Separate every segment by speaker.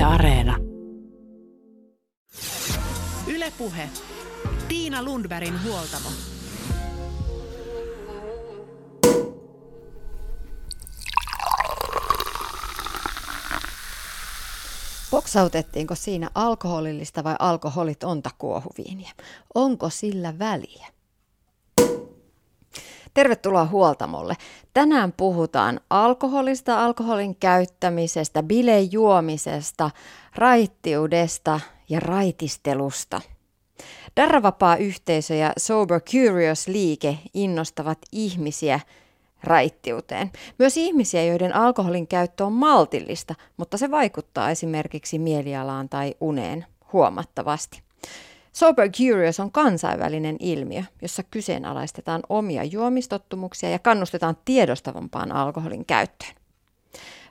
Speaker 1: Yle Areena.
Speaker 2: Ylepuhe. Tiina Lundbergin huoltamo.
Speaker 3: Boksautettiinko siinä alkoholillista vai alkoholitonta kuohuviiniä? Onko sillä väliä? Tervetuloa Huoltamolle. Tänään puhutaan alkoholista, alkoholin käyttämisestä, bilejuomisesta, raittiudesta ja raitistelusta. Darravapaa yhteisö ja Sober Curious liike innostavat ihmisiä raittiuteen. Myös ihmisiä, joiden alkoholin käyttö on maltillista, mutta se vaikuttaa esimerkiksi mielialaan tai uneen huomattavasti. Sober Curious on kansainvälinen ilmiö, jossa kyseenalaistetaan omia juomistottumuksia ja kannustetaan tiedostavampaan alkoholin käyttöön.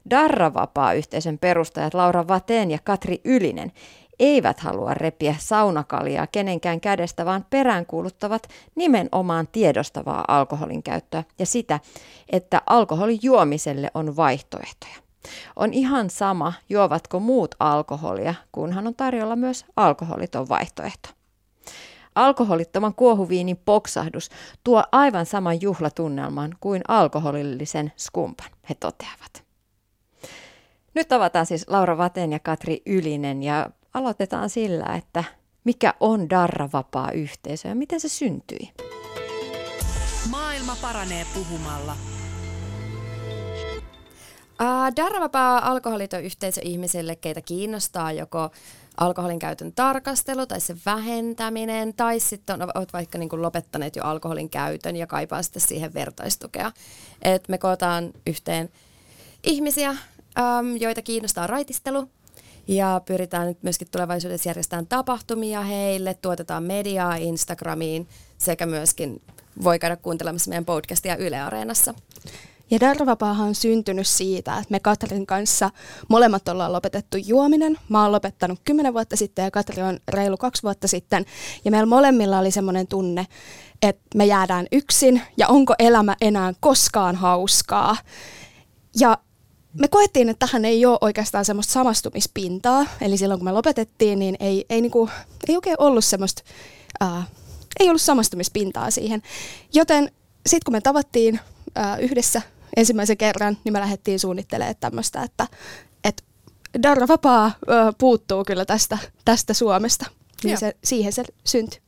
Speaker 3: Darravapaa-yhteisön perustajat Laura Vateen ja Katri Ylinen eivät halua repiä saunakaljaa kenenkään kädestä, vaan peräänkuuluttavat nimenomaan tiedostavaa alkoholin käyttöä ja sitä, että alkoholin juomiselle on vaihtoehtoja. On ihan sama, juovatko muut alkoholia, kunhan on tarjolla myös alkoholiton vaihtoehto. Alkoholittoman kuohuviinin poksahdus tuo aivan saman juhlatunnelman kuin alkoholillisen skumpan, he toteavat. Nyt avataan siis Laura Vaten ja Katri Ylinen ja aloitetaan sillä, että mikä on Darra-vapaa yhteisö ja miten se syntyi.
Speaker 2: Maailma paranee puhumalla.
Speaker 4: Uh, Darravapaa alkoholiton yhteisö ihmisille, keitä kiinnostaa joko alkoholin käytön tarkastelu tai se vähentäminen, tai sitten olet vaikka niin kuin lopettaneet jo alkoholin käytön ja kaipaa sitten siihen vertaistukea. Et me kootaan yhteen ihmisiä, um, joita kiinnostaa raitistelu, ja pyritään nyt myöskin tulevaisuudessa järjestämään tapahtumia heille, tuotetaan mediaa Instagramiin sekä myöskin voi käydä kuuntelemassa meidän podcastia Yle Areenassa.
Speaker 5: Ja Darvapaahan on syntynyt siitä, että me Katrin kanssa molemmat ollaan lopetettu juominen. Mä oon lopettanut kymmenen vuotta sitten ja Katri on reilu kaksi vuotta sitten. Ja meillä molemmilla oli semmoinen tunne, että me jäädään yksin ja onko elämä enää koskaan hauskaa. Ja me koettiin, että tähän ei ole oikeastaan semmoista samastumispintaa. Eli silloin kun me lopetettiin, niin ei, ei, niinku, ei oikein ollut semmoista, ää, ei ollut samastumispintaa siihen. Joten sitten kun me tavattiin ää, yhdessä ensimmäisen kerran, niin me lähdettiin suunnittelemaan tämmöistä, että, että Darra Vapaa puuttuu kyllä tästä, tästä Suomesta. Niin se, siihen se syntyi.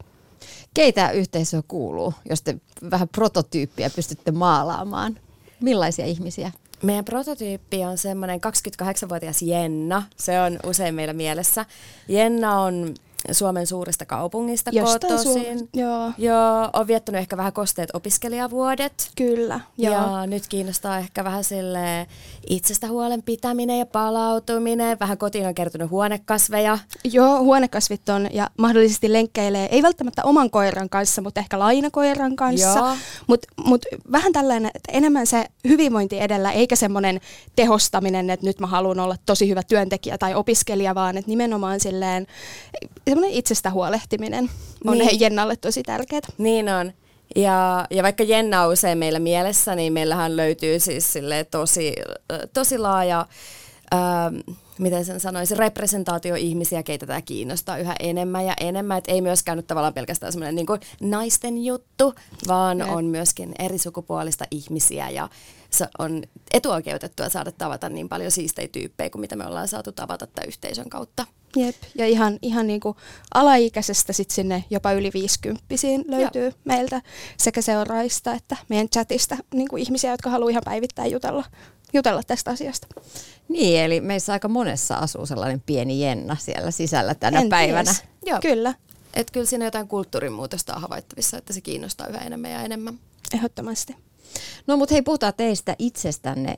Speaker 3: Keitä yhteisö kuuluu, jos te vähän prototyyppiä pystytte maalaamaan? Millaisia ihmisiä?
Speaker 4: Meidän prototyyppi on semmoinen 28-vuotias Jenna. Se on usein meillä mielessä. Jenna on Suomen suurista kaupungista
Speaker 5: Jostain
Speaker 4: kotoisin.
Speaker 5: Suom- joo.
Speaker 4: Joo, on viettänyt ehkä vähän kosteet opiskelijavuodet.
Speaker 5: Kyllä, joo.
Speaker 4: Ja nyt kiinnostaa ehkä vähän sille itsestä huolen pitäminen ja palautuminen. Vähän kotiin on kertynyt huonekasveja.
Speaker 5: Joo, huonekasvit on ja mahdollisesti lenkkeilee, ei välttämättä oman koiran kanssa, mutta ehkä lainakoiran kanssa. Mutta mut vähän tällainen, että enemmän se hyvinvointi edellä, eikä semmoinen tehostaminen, että nyt mä haluan olla tosi hyvä työntekijä tai opiskelija, vaan että nimenomaan silleen semmoinen itsestä huolehtiminen on niin. Jennalle tosi tärkeää.
Speaker 4: Niin on. Ja, ja vaikka Jenna on usein meillä mielessä, niin meillähän löytyy siis tosi, tosi laaja, ää, miten sen sanoisi, representaatio ihmisiä, keitä tämä kiinnostaa yhä enemmän ja enemmän. Et ei myöskään nyt tavallaan pelkästään semmoinen niin naisten juttu, vaan ne. on myöskin eri sukupuolista ihmisiä ja se on etuoikeutettua saada tavata niin paljon siistejä tyyppejä kuin mitä me ollaan saatu tavata tämän yhteisön kautta.
Speaker 5: Jep, ja ihan, ihan niin kuin alaikäisestä sit sinne jopa yli 50 löytyy Jep. meiltä sekä seuraista että meidän chatista niin kuin ihmisiä, jotka haluaa ihan päivittäin jutella, jutella tästä asiasta.
Speaker 3: Niin, eli meissä aika monessa asuu sellainen pieni Jenna siellä sisällä tänä en päivänä.
Speaker 5: Joo. Kyllä.
Speaker 4: Et kyllä siinä jotain kulttuurimuutosta on havaittavissa, että se kiinnostaa yhä enemmän ja enemmän.
Speaker 5: Ehdottomasti.
Speaker 3: No mutta hei, puhutaan teistä itsestänne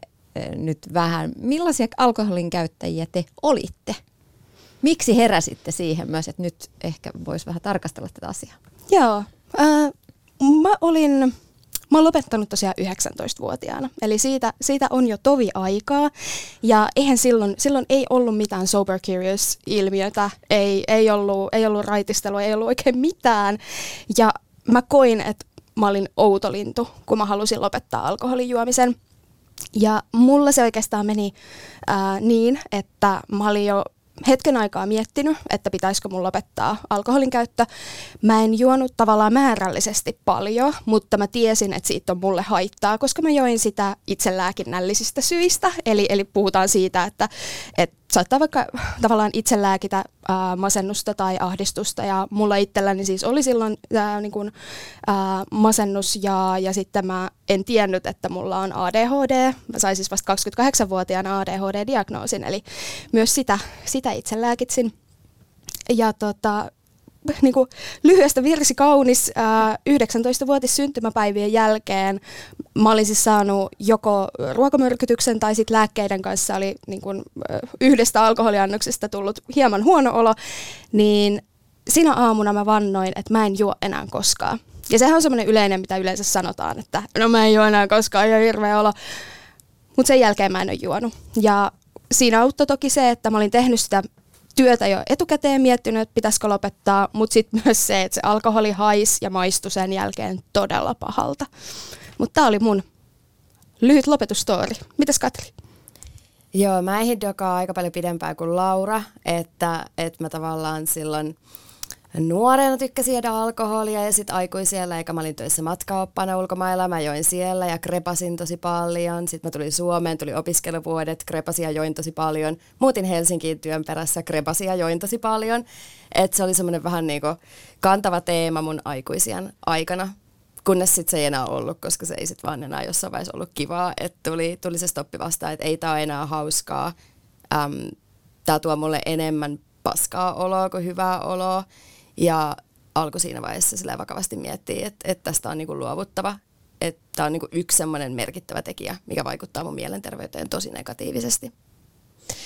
Speaker 3: nyt vähän. Millaisia alkoholin käyttäjiä te olitte? Miksi heräsitte siihen myös, että nyt ehkä voisi vähän tarkastella tätä asiaa?
Speaker 5: Joo, äh, mä olin, mä olen lopettanut tosiaan 19-vuotiaana, eli siitä, siitä on jo tovi aikaa, ja eihän silloin, silloin ei ollut mitään sober curious-ilmiötä, ei, ei, ollut, ei ollut raitistelua, ei ollut oikein mitään, ja mä koin, että mä olin outolintu, kun mä halusin lopettaa alkoholin juomisen. Ja mulla se oikeastaan meni ää, niin, että mä olin jo hetken aikaa miettinyt, että pitäisikö mun lopettaa alkoholin käyttö. Mä en juonut tavallaan määrällisesti paljon, mutta mä tiesin, että siitä on mulle haittaa, koska mä join sitä itselääkinnällisistä syistä. Eli, eli puhutaan siitä, että, että saattaa vaikka tavallaan itselääkitä ää, masennusta tai ahdistusta. Ja mulla itselläni siis oli silloin ää, niin kun, ää, masennus ja, ja sitten mä en tiennyt, että mulla on ADHD. Mä sain siis vasta 28-vuotiaana ADHD-diagnoosin, eli myös sitä, sitä itse lääkitsin. Ja tota, niin kuin lyhyestä virsi kaunis ää, 19-vuotis syntymäpäivien jälkeen. Mä olin siis saanut joko ruokamyrkytyksen tai sitten lääkkeiden kanssa oli niin kuin, yhdestä alkoholiannoksesta tullut hieman huono olo, niin sinä aamuna mä vannoin, että mä en juo enää koskaan. Ja sehän on semmoinen yleinen, mitä yleensä sanotaan, että no mä en juo enää koskaan, ja hirveä olo. Mutta sen jälkeen mä en ole juonut. Ja siinä auttoi toki se, että mä olin tehnyt sitä työtä jo etukäteen miettinyt, että pitäisikö lopettaa, mutta sitten myös se, että se alkoholi hais ja maistui sen jälkeen todella pahalta. Mutta tämä oli mun lyhyt lopetusstory. Mitäs Katri?
Speaker 4: Joo, mä ehdin aika paljon pidempään kuin Laura, että, että mä tavallaan silloin – nuorena tykkäsin jäädä alkoholia ja sitten aikuisiellä, eikä mä olin töissä matkaoppana ulkomailla, mä join siellä ja krepasin tosi paljon. Sitten mä tulin Suomeen, tuli opiskeluvuodet, krepasin ja join tosi paljon. Muutin Helsinkiin työn perässä, krepasin ja join tosi paljon. Et se oli semmoinen vähän niin kuin kantava teema mun aikuisien aikana. Kunnes sitten se ei enää ollut, koska se ei sitten vaan enää jossain vaiheessa ollut kivaa. Että tuli, tuli se stoppi vastaan, että ei tämä enää hauskaa. Tämä tuo mulle enemmän paskaa oloa kuin hyvää oloa. Ja alkoi siinä vaiheessa sillä vakavasti miettiä, että, että tästä on niin luovuttava. Että tämä on niin yksi semmoinen merkittävä tekijä, mikä vaikuttaa mun mielenterveyteen tosi negatiivisesti.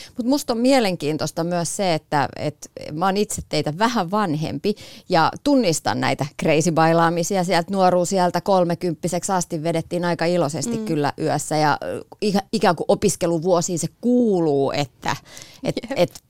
Speaker 3: Mutta musta on mielenkiintoista myös se, että et mä oon itse teitä vähän vanhempi ja tunnistan näitä crazy bailaamisia sieltä nuoruus sieltä kolmekymppiseksi asti vedettiin aika iloisesti mm. kyllä yössä ja ikään kuin opiskeluvuosiin se kuuluu, että et, et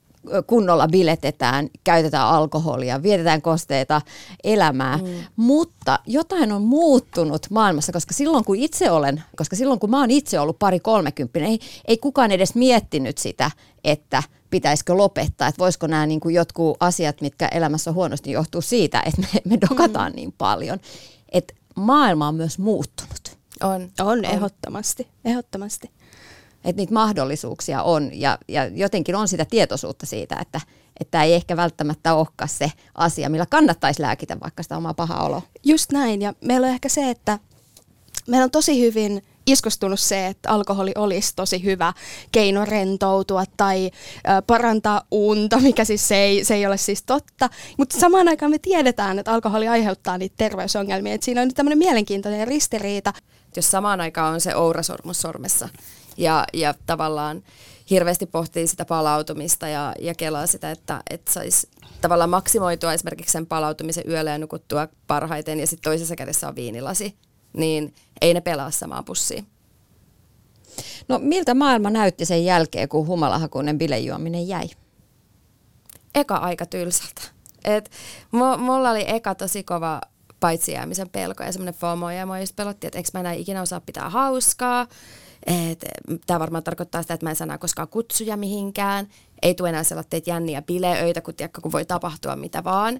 Speaker 3: kunnolla biletetään, käytetään alkoholia, vietetään kosteita elämää, mm. mutta jotain on muuttunut maailmassa, koska silloin kun itse olen, koska silloin kun mä oon itse ollut pari kolmekymppinen, ei, ei kukaan edes miettinyt sitä, että pitäisikö lopettaa, että voisiko nämä niin kuin jotkut asiat, mitkä elämässä on huonosti, johtuu siitä, että me, me dokataan mm. niin paljon. Että maailma on myös muuttunut.
Speaker 5: On, on, on. ehdottomasti, ehdottomasti
Speaker 3: että niitä mahdollisuuksia on ja, ja jotenkin on sitä tietoisuutta siitä, että että ei ehkä välttämättä olekaan se asia, millä kannattaisi lääkitä vaikka sitä omaa pahaa oloa.
Speaker 5: Just näin, ja meillä on ehkä se, että meillä on tosi hyvin iskostunut se, että alkoholi olisi tosi hyvä keino rentoutua tai parantaa unta, mikä siis se ei, se ei ole siis totta. Mutta samaan aikaan me tiedetään, että alkoholi aiheuttaa niitä terveysongelmia. Et siinä on nyt tämmöinen mielenkiintoinen ristiriita.
Speaker 4: Jos samaan aikaan on se ourasormus sormessa, ja, ja tavallaan hirveästi pohtii sitä palautumista ja, ja kelaa sitä, että, että saisi tavallaan maksimoitua esimerkiksi sen palautumisen yöllä ja nukuttua parhaiten ja sitten toisessa kädessä on viinilasi, niin ei ne pelaa samaa pussiin.
Speaker 3: No miltä maailma näytti sen jälkeen, kun humalahakuinen bilejuominen jäi?
Speaker 4: Eka aika tylsältä. Et mulla oli eka tosi kova paitsi jäämisen pelko ja semmoinen FOMO ja mua just pelotti, että eikö mä enää ikinä osaa pitää hauskaa Tämä varmaan tarkoittaa sitä, että mä en sanaa koskaan kutsuja mihinkään. Ei tule enää sellaisia jänniä bileöitä, kun, tiedätkö, kun voi tapahtua mitä vaan.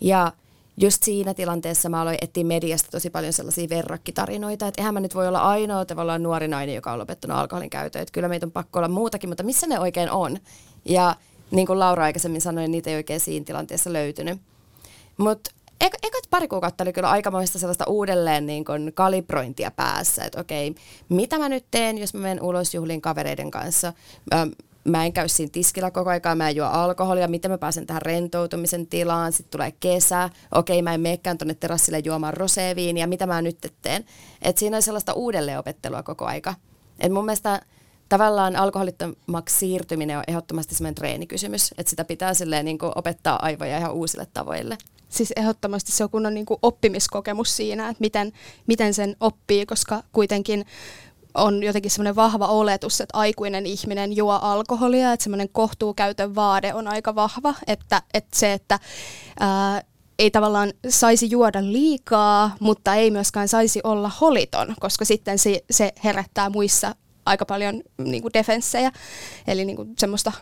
Speaker 4: Ja just siinä tilanteessa mä aloin etsiä mediasta tosi paljon sellaisia verrokkitarinoita, että eihän mä nyt voi olla ainoa tavallaan nuori nainen, joka on lopettanut alkoholin käytön. Että kyllä meitä on pakko olla muutakin, mutta missä ne oikein on? Ja niin kuin Laura aikaisemmin sanoi, niitä ei oikein siinä tilanteessa löytynyt. Mutta ek, ekat pari kuukautta oli kyllä aikamoista sellaista uudelleen niin kuin kalibrointia päässä, että okei, mitä mä nyt teen, jos mä menen ulos juhlin kavereiden kanssa. Mä en käy siinä tiskillä koko aikaa, mä en juo alkoholia, miten mä pääsen tähän rentoutumisen tilaan, sitten tulee kesä, okei mä en menekään tuonne terassille juomaan roseviiniä, mitä mä nyt teen. Et siinä on sellaista uudelleenopettelua koko aika. Et mun mielestä tavallaan alkoholittomaksi siirtyminen on ehdottomasti semmoinen treenikysymys, että sitä pitää silleen niin opettaa aivoja ihan uusille tavoille.
Speaker 5: Siis ehdottomasti se on kunnon niin kuin oppimiskokemus siinä, että miten, miten sen oppii, koska kuitenkin on jotenkin semmoinen vahva oletus, että aikuinen ihminen juo alkoholia, että semmoinen kohtuukäytön vaade on aika vahva, että, että se, että ää, ei tavallaan saisi juoda liikaa, mutta ei myöskään saisi olla holiton, koska sitten se, se herättää muissa aika paljon niin kuin defenssejä, eli niin kuin semmoista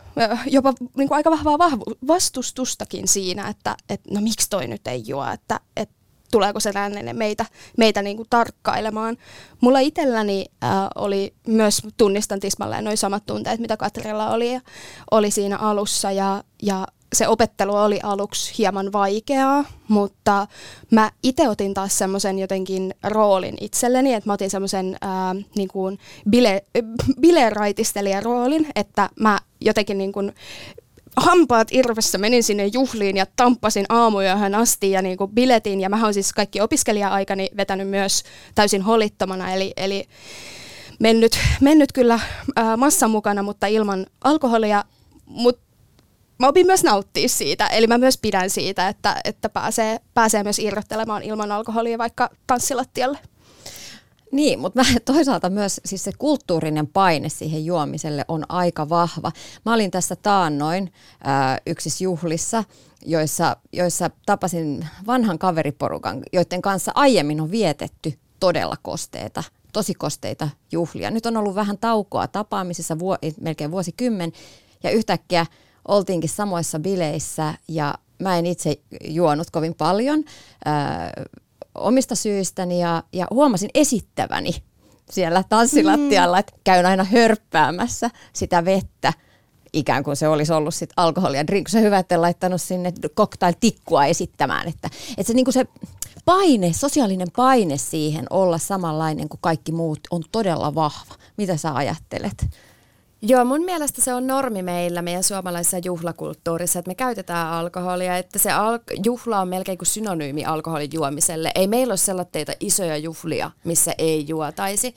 Speaker 5: jopa niin kuin aika vahvaa vahvu, vastustustakin siinä, että et, no miksi toi nyt ei juo, että et, tuleeko se rännene meitä, meitä niin kuin tarkkailemaan. Mulla itselläni oli myös, tunnistan tismalleen noin samat tunteet, mitä Katrilla oli, oli siinä alussa ja, ja se opettelu oli aluksi hieman vaikeaa, mutta mä itse otin taas semmoisen jotenkin roolin itselleni, että mä otin semmoisen niin kuin bile, roolin, että mä jotenkin niin kuin hampaat irvessä menin sinne juhliin ja tamppasin aamuyöhön asti ja niin kuin biletin. Ja mä oon siis kaikki opiskelija-aikani vetänyt myös täysin holittomana, eli, eli mennyt, mennyt kyllä ää, massan mukana, mutta ilman alkoholia. Mutta mä opin myös nauttia siitä, eli mä myös pidän siitä, että, että pääsee, pääsee myös irrottelemaan ilman alkoholia vaikka tanssilattialle.
Speaker 3: Niin, mutta toisaalta myös siis se kulttuurinen paine siihen juomiselle on aika vahva. Mä olin tässä taannoin äh, yksissä juhlissa, joissa, joissa tapasin vanhan kaveriporukan, joiden kanssa aiemmin on vietetty todella kosteita, tosi kosteita juhlia. Nyt on ollut vähän taukoa tapaamisissa, vuo, melkein vuosikymmen, ja yhtäkkiä oltiinkin samoissa bileissä, ja mä en itse juonut kovin paljon. Äh, omista syistäni ja, ja huomasin esittäväni siellä tanssilattialla, mm. että käyn aina hörppäämässä sitä vettä, ikään kuin se olisi ollut sit alkoholia. Se hyvä, että laittanut sinne cocktail-tikkua esittämään, että, että se, niin se paine, sosiaalinen paine siihen olla samanlainen kuin kaikki muut on todella vahva. Mitä sä ajattelet?
Speaker 4: Joo, mun mielestä se on normi meillä, meidän suomalaisessa juhlakulttuurissa, että me käytetään alkoholia, että se al- juhla on melkein kuin synonyymi alkoholin juomiselle. Ei meillä ole sellaisia isoja juhlia, missä ei juotaisi.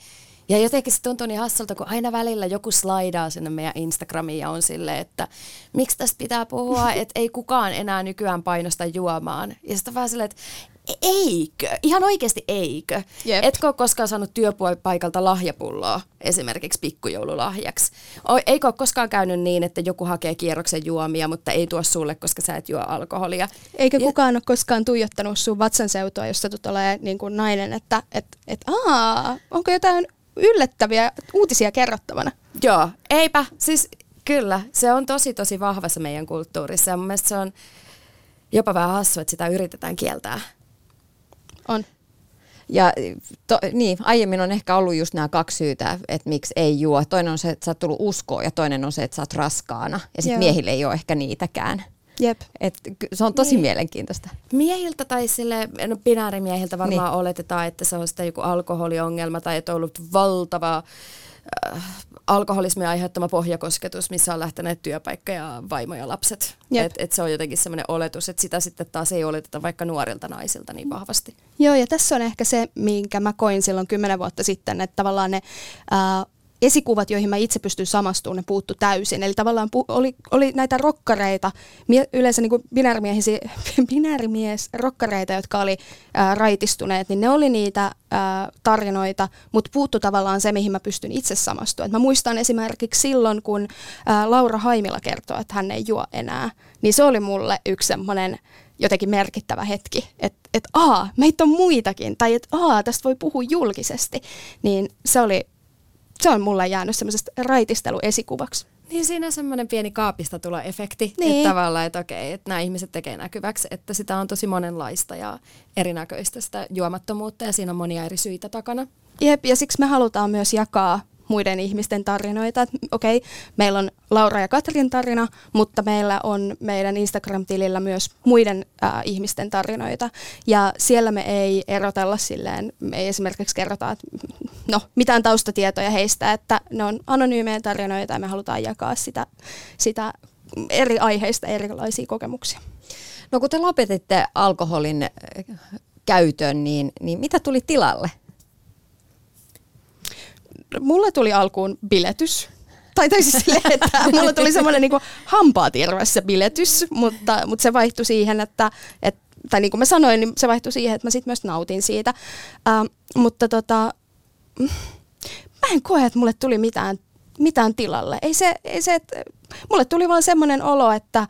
Speaker 4: Ja jotenkin se tuntuu niin hassulta, kun aina välillä joku slaidaa sinne meidän Instagramiin ja on silleen, että miksi tästä pitää puhua, että ei kukaan enää nykyään painosta juomaan. Ja sitten vähän silleen, että eikö? Ihan oikeasti eikö? Jep. Etkö ole koskaan saanut työpaikalta lahjapulloa esimerkiksi pikkujoululahjaksi? O, eikö ole koskaan käynyt niin, että joku hakee kierroksen juomia, mutta ei tuo sulle, koska sä et juo alkoholia?
Speaker 5: Eikö ja... kukaan ole koskaan tuijottanut sun vatsanseutua, josta tulee niin kuin nainen, että et, et, aa, onko jotain yllättäviä uutisia kerrottavana?
Speaker 4: Joo, eipä. Siis kyllä, se on tosi tosi vahvassa meidän kulttuurissa ja mun mielestä se on jopa vähän hassu, että sitä yritetään kieltää.
Speaker 5: On.
Speaker 3: Ja to, niin, aiemmin on ehkä ollut just nämä kaksi syytä, että miksi ei juo. Toinen on se, että sä oot tullut uskoa ja toinen on se, että sä oot raskaana. Ja sitten miehille ei ole ehkä niitäkään.
Speaker 5: Jep.
Speaker 3: Et, se on tosi niin. mielenkiintoista.
Speaker 4: Miehiltä tai sille, no binäärimiehiltä varmaan niin. oletetaan, että se on sitten joku alkoholiongelma tai että on ollut valtava äh, alkoholismin aiheuttama pohjakosketus, missä on lähteneet työpaikka ja vaimo ja lapset. Et, et se on jotenkin semmoinen oletus, että sitä sitten taas ei oleteta vaikka nuorilta naisilta niin vahvasti.
Speaker 5: Joo, ja tässä on ehkä se, minkä mä koin silloin kymmenen vuotta sitten, että tavallaan ne ää, esikuvat, joihin mä itse pystyn samastumaan, ne puuttu täysin. Eli tavallaan pu- oli, oli näitä rokkareita, mie- yleensä niin binäärimies rokkareita, jotka oli ää, raitistuneet, niin ne oli niitä ää, tarinoita, mutta puuttu tavallaan se, mihin mä pystyn itse samastumaan. mä muistan esimerkiksi silloin, kun ää, Laura Haimila kertoo, että hän ei juo enää, niin se oli mulle yksi semmoinen jotenkin merkittävä hetki, että et, aa, meitä on muitakin, tai että aa, tästä voi puhua julkisesti, niin se oli se on mulle jäänyt semmoisesta raitisteluesikuvaksi.
Speaker 4: Niin siinä on semmoinen pieni kaapista tulo efekti, niin. että tavallaan, että okei, että nämä ihmiset tekee näkyväksi, että sitä on tosi monenlaista ja erinäköistä sitä juomattomuutta ja siinä on monia eri syitä takana.
Speaker 5: Jep, ja siksi me halutaan myös jakaa muiden ihmisten tarinoita. Okei, okay, meillä on Laura ja Katrin tarina, mutta meillä on meidän Instagram-tilillä myös muiden äh, ihmisten tarinoita. Ja siellä me ei erotella silleen, me ei esimerkiksi kerrota, että no, mitään taustatietoja heistä, että ne on anonyymejä tarinoita ja me halutaan jakaa sitä, sitä eri aiheista erilaisia kokemuksia.
Speaker 3: No kun te lopetitte alkoholin käytön, niin, niin mitä tuli tilalle?
Speaker 5: Mulle tuli alkuun biletys. Tai, tai siis sille, että mulla tuli semmoinen niin hampaat irvessä biletys, mutta, mutta se vaihtui siihen, että, että tai niin kuin mä sanoin, niin se vaihtui siihen, että mä sitten myös nautin siitä. Uh, mutta tota, mä en koe, että mulle tuli mitään, mitään tilalle. Ei se, ei se että mulle tuli vaan semmoinen olo, että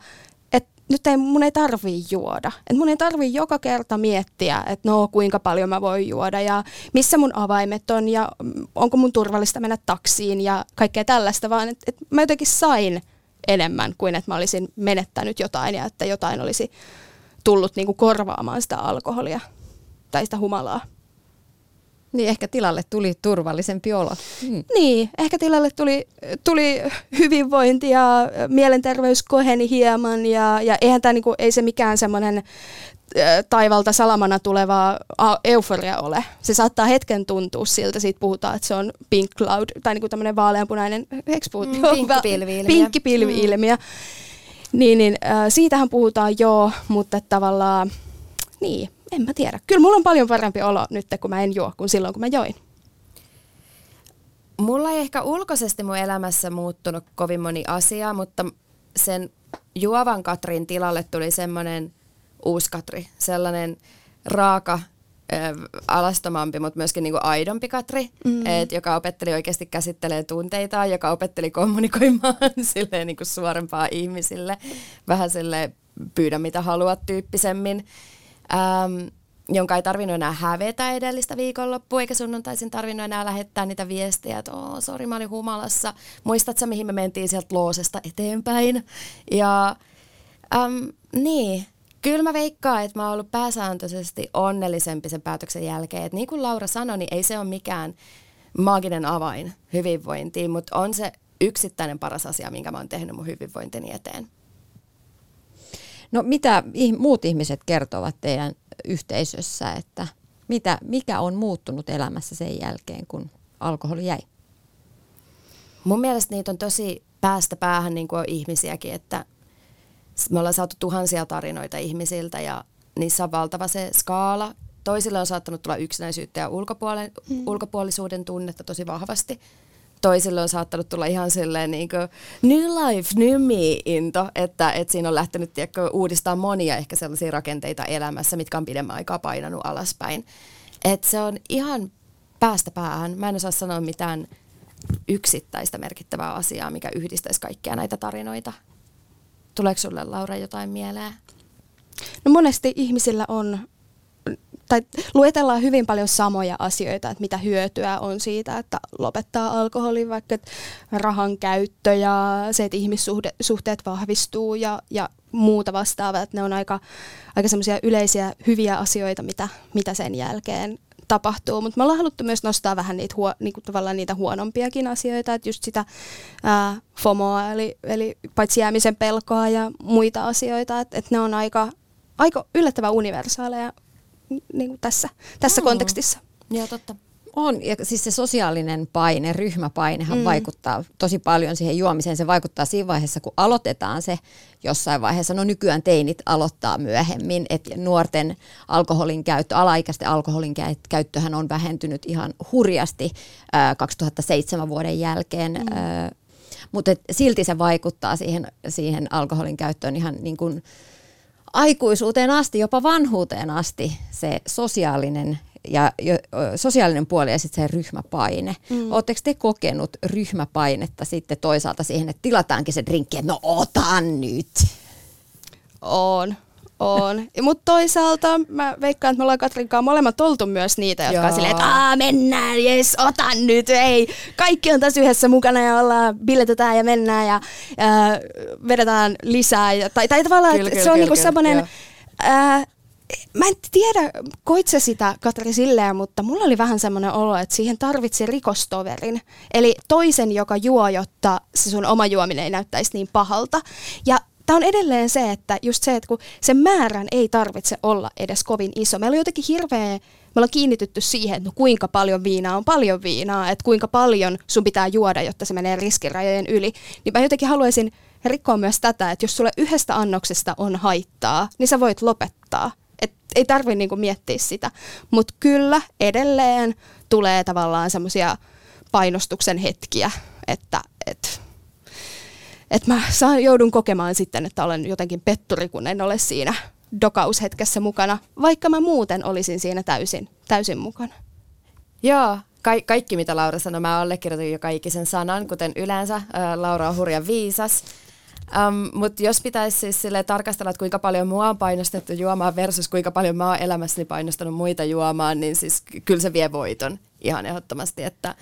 Speaker 5: nyt ei, mun ei tarvii juoda. Et mun ei tarvii joka kerta miettiä, että no kuinka paljon mä voin juoda ja missä mun avaimet on ja onko mun turvallista mennä taksiin ja kaikkea tällaista, vaan että et mä jotenkin sain enemmän kuin että mä olisin menettänyt jotain ja että jotain olisi tullut niinku korvaamaan sitä alkoholia tai sitä humalaa.
Speaker 3: Niin ehkä tilalle tuli turvallisempi olo. Hmm.
Speaker 5: Niin, ehkä tilalle tuli, tuli hyvinvointi ja mielenterveys koheni hieman ja, ja eihän tämä niinku, ei se mikään semmoinen taivalta salamana tuleva euforia ole. Se saattaa hetken tuntua siltä, siitä puhutaan, että se on pink cloud tai niinku tämmöinen vaaleanpunainen, eikö puhut? Mm,
Speaker 4: pinkkipilvi-ilmiö.
Speaker 5: Pinkkipilvi-ilmiö. Mm. Niin, niin äh, siitähän puhutaan joo, mutta tavallaan, niin, en mä tiedä. Kyllä mulla on paljon parempi olo nyt, kun mä en juo, kuin silloin, kun mä join.
Speaker 4: Mulla ei ehkä ulkoisesti mun elämässä muuttunut kovin moni asia, mutta sen juovan Katrin tilalle tuli semmoinen uusi Katri, sellainen raaka, alastomampi, mutta myöskin niinku aidompi Katri, mm. et, joka opetteli oikeasti käsittelee tunteitaan, joka opetteli kommunikoimaan silleen niinku suorempaa ihmisille, vähän sille pyydä mitä haluat tyyppisemmin äm, jonka ei tarvinnut enää hävetä edellistä viikonloppua, eikä sunnuntaisin tarvinnut enää lähettää niitä viestejä, että oh, sori, mä olin humalassa. Muistatko, mihin me mentiin sieltä loosesta eteenpäin? Ja äm, niin, kyllä mä veikkaan, että mä oon ollut pääsääntöisesti onnellisempi sen päätöksen jälkeen. Et niin kuin Laura sanoi, niin ei se ole mikään maaginen avain hyvinvointiin, mutta on se yksittäinen paras asia, minkä mä oon tehnyt mun hyvinvointini eteen.
Speaker 3: No mitä muut ihmiset kertovat teidän yhteisössä, että mitä, mikä on muuttunut elämässä sen jälkeen, kun alkoholi jäi?
Speaker 4: Mun mielestä niitä on tosi päästä päähän niin kuin ihmisiäkin, että me ollaan saatu tuhansia tarinoita ihmisiltä ja niissä on valtava se skaala. Toisille on saattanut tulla yksinäisyyttä ja ulkopuolen, mm. ulkopuolisuuden tunnetta tosi vahvasti toisille on saattanut tulla ihan silleen niin kuin new life, new me into, että, että siinä on lähtenyt tiedätkö, uudistaa monia ehkä sellaisia rakenteita elämässä, mitkä on pidemmän aikaa painanut alaspäin. että se on ihan päästä päähän. Mä en osaa sanoa mitään yksittäistä merkittävää asiaa, mikä yhdistäisi kaikkia näitä tarinoita. Tuleeko sulle Laura jotain mieleen?
Speaker 5: No monesti ihmisillä on tai luetellaan hyvin paljon samoja asioita, että mitä hyötyä on siitä, että lopettaa alkoholin, vaikka rahan käyttö ja se, että ihmissuhteet vahvistuu ja, ja muuta vastaavaa, että ne on aika, aika semmoisia yleisiä hyviä asioita, mitä, mitä sen jälkeen tapahtuu, mutta me ollaan haluttu myös nostaa vähän niitä, huo, niinku tavallaan niitä huonompiakin asioita, että just sitä ää, FOMOa, eli, eli paitsi jäämisen pelkoa ja muita asioita, että, että ne on aika, aika yllättävän universaaleja niin kuin tässä, tässä mm. kontekstissa.
Speaker 4: Joo, totta.
Speaker 3: On, ja siis se sosiaalinen paine, ryhmäpainehan mm. vaikuttaa tosi paljon siihen juomiseen. Se vaikuttaa siinä vaiheessa, kun aloitetaan se jossain vaiheessa. No nykyään teinit aloittaa myöhemmin, että nuorten alkoholin käyttö, alaikäisten alkoholin käyttöhän on vähentynyt ihan hurjasti äh, 2007 vuoden jälkeen. Mm. Äh, mutta silti se vaikuttaa siihen, siihen alkoholin käyttöön ihan niin kuin, aikuisuuteen asti, jopa vanhuuteen asti se sosiaalinen ja sosiaalinen puoli ja sitten se ryhmäpaine. Mm. Oletteko te kokenut ryhmäpainetta sitten toisaalta siihen, että tilataankin se drinkki, että no otan nyt?
Speaker 5: On. On. Mutta toisaalta mä veikkaan, että me ollaan Katrinkaan molemmat oltu myös niitä, jotka Joo. on silleen, että Aa, mennään, jes, otan nyt, ei. Kaikki on tässä yhdessä mukana ja ollaan, biletetään ja mennään ja äh, vedetään lisää. Ja, tai, tai tavallaan, kyllä, kyllä, se on kyllä, niinku semmoinen... Äh, mä en tiedä, koit sä sitä Katri silleen, mutta mulla oli vähän semmoinen olo, että siihen tarvitsi rikostoverin. Eli toisen, joka juo, jotta se sun oma juominen ei näyttäisi niin pahalta. Ja tämä on edelleen se, että just se, että kun sen määrän ei tarvitse olla edes kovin iso. Meillä on jotenkin hirveä, me ollaan kiinnitytty siihen, että no kuinka paljon viinaa on paljon viinaa, että kuinka paljon sun pitää juoda, jotta se menee riskirajojen yli. Niin mä jotenkin haluaisin rikkoa myös tätä, että jos sulle yhdestä annoksesta on haittaa, niin sä voit lopettaa. Et ei tarvitse niinku miettiä sitä. Mutta kyllä edelleen tulee tavallaan semmoisia painostuksen hetkiä, että et että mä saan, joudun kokemaan sitten, että olen jotenkin petturi, kun en ole siinä dokaushetkessä mukana, vaikka mä muuten olisin siinä täysin, täysin mukana.
Speaker 4: Joo, ka- kaikki mitä Laura sanoi, mä allekirjoitin jo kaikisen sanan, kuten yleensä. Ää, Laura on hurja viisas. Um, Mutta jos pitäisi siis tarkastella, että kuinka paljon mua on painostettu juomaan versus kuinka paljon mä oon elämässäni painostanut muita juomaan, niin siis kyllä se vie voiton ihan ehdottomasti, että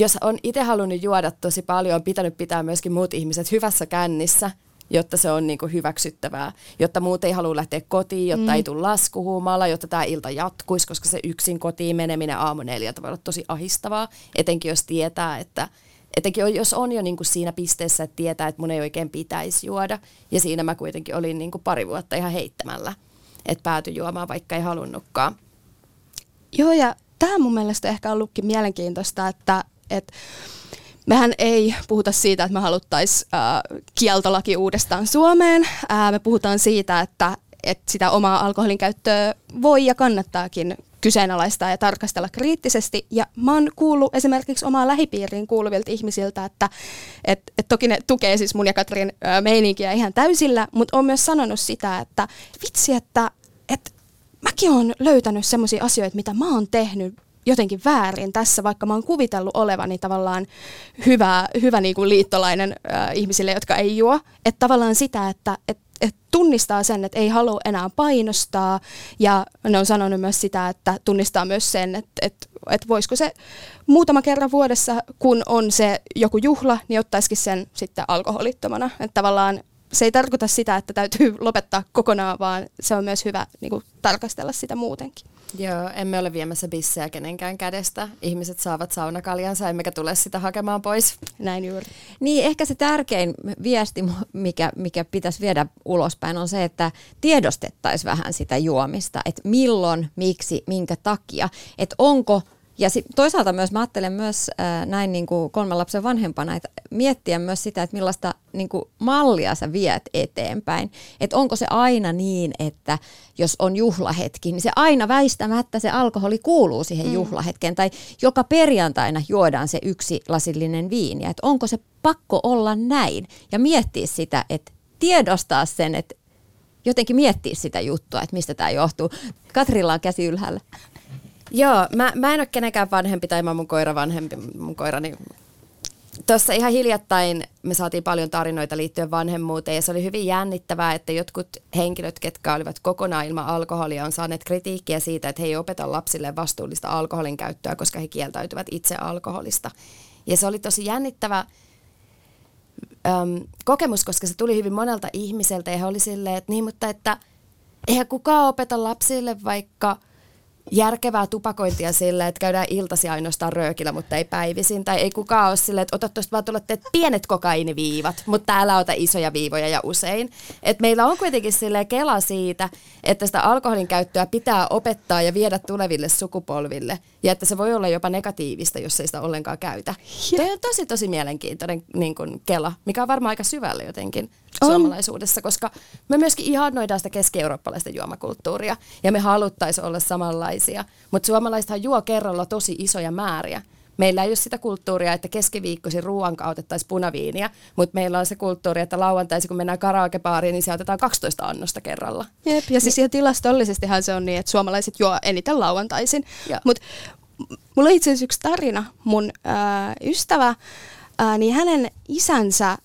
Speaker 4: jos on itse halunnut juoda tosi paljon, on pitänyt pitää myöskin muut ihmiset hyvässä kännissä, jotta se on niin kuin hyväksyttävää, jotta muut ei halua lähteä kotiin, jotta mm. ei tule laskuhuumalla, jotta tämä ilta jatkuisi, koska se yksin kotiin meneminen aamu neljältä voi olla tosi ahistavaa, etenkin jos tietää, että etenkin jos on jo niin kuin siinä pisteessä, että tietää, että mun ei oikein pitäisi juoda, ja siinä mä kuitenkin olin niin kuin pari vuotta ihan heittämällä, että päätyi juomaan, vaikka ei halunnutkaan.
Speaker 5: Joo, ja tämä mun mielestä ehkä on ollutkin mielenkiintoista, että, että mehän ei puhuta siitä, että me haluttaisiin kieltolaki uudestaan Suomeen. Äh, me puhutaan siitä, että, että sitä omaa alkoholin käyttöä voi ja kannattaakin kyseenalaistaa ja tarkastella kriittisesti. Ja mä oon kuullut esimerkiksi omaa lähipiiriin kuuluvilta ihmisiltä, että et, et toki ne tukee siis mun ja Katrin äh, meininkiä ihan täysillä, mutta on myös sanonut sitä, että vitsi, että et, mäkin oon löytänyt semmoisia asioita, mitä mä oon tehnyt jotenkin väärin tässä, vaikka mä oon kuvitellut olevani tavallaan hyvä, hyvä niin kuin liittolainen äh, ihmisille, jotka ei juo. Että tavallaan sitä, että et, et tunnistaa sen, että ei halua enää painostaa ja ne on sanonut myös sitä, että tunnistaa myös sen, että, että, että voisiko se muutama kerran vuodessa, kun on se joku juhla, niin ottaisikin sen sitten alkoholittomana. Että tavallaan se ei tarkoita sitä, että täytyy lopettaa kokonaan, vaan se on myös hyvä niin kuin, tarkastella sitä muutenkin.
Speaker 4: Joo, emme ole viemässä bissejä kenenkään kädestä. Ihmiset saavat saunakaljansa, emmekä tule sitä hakemaan pois.
Speaker 5: Näin juuri.
Speaker 3: Niin, ehkä se tärkein viesti, mikä, mikä pitäisi viedä ulospäin, on se, että tiedostettaisiin vähän sitä juomista. Että milloin, miksi, minkä takia. Että onko ja sit, toisaalta myös mä ajattelen myös äh, näin niin kuin kolmen lapsen vanhempana, että miettiä myös sitä, että millaista niin kuin mallia sä viet eteenpäin. Että onko se aina niin, että jos on juhlahetki, niin se aina väistämättä se alkoholi kuuluu siihen mm. juhlahetkeen. Tai joka perjantaina juodaan se yksi lasillinen viini. Että onko se pakko olla näin? Ja miettiä sitä, että tiedostaa sen, että jotenkin miettiä sitä juttua, että mistä tämä johtuu. Katrilla on käsi ylhäällä.
Speaker 4: Joo, mä, mä en ole kenenkään vanhempi tai mä mun koira vanhempi. Mun koirani Tuossa ihan hiljattain me saatiin paljon tarinoita liittyen vanhemmuuteen ja se oli hyvin jännittävää, että jotkut henkilöt, ketkä olivat kokonaan ilman alkoholia, on saaneet kritiikkiä siitä, että he ei opeta lapsille vastuullista alkoholin käyttöä, koska he kieltäytyvät itse alkoholista. Ja se oli tosi jännittävä äm, kokemus, koska se tuli hyvin monelta ihmiseltä ja he oli silleen, että niin, mutta että eihän kukaan opeta lapsille vaikka – järkevää tupakointia sille, että käydään iltasi ainoastaan röökillä, mutta ei päivisin. Tai ei kukaan ole silleen, että ota tuosta vaan tuolla pienet kokainiviivat, mutta älä ota isoja viivoja ja usein. Et meillä on kuitenkin sille kela siitä, että sitä alkoholin käyttöä pitää opettaa ja viedä tuleville sukupolville. Ja että se voi olla jopa negatiivista, jos ei sitä ollenkaan käytä. Tuo on tosi tosi mielenkiintoinen niin kuin kela, mikä on varmaan aika syvällä jotenkin on. suomalaisuudessa, koska me myöskin ihannoidaan sitä keski-eurooppalaista juomakulttuuria ja me haluttaisiin olla samanlaisia. Mutta suomalaisethan juo kerralla tosi isoja määriä. Meillä ei ole sitä kulttuuria, että keskiviikkoisin ruoan otettaisiin punaviiniä, mutta meillä on se kulttuuri, että lauantaisin kun mennään karaokebaariin, niin siellä otetaan 12 annosta kerralla.
Speaker 5: Jep, ja siis ihan tilastollisestihan se on niin, että suomalaiset juo eniten lauantaisin. Mutta mulla on itse asiassa yksi tarina. Mun ää, ystävä, ää, niin hänen isänsä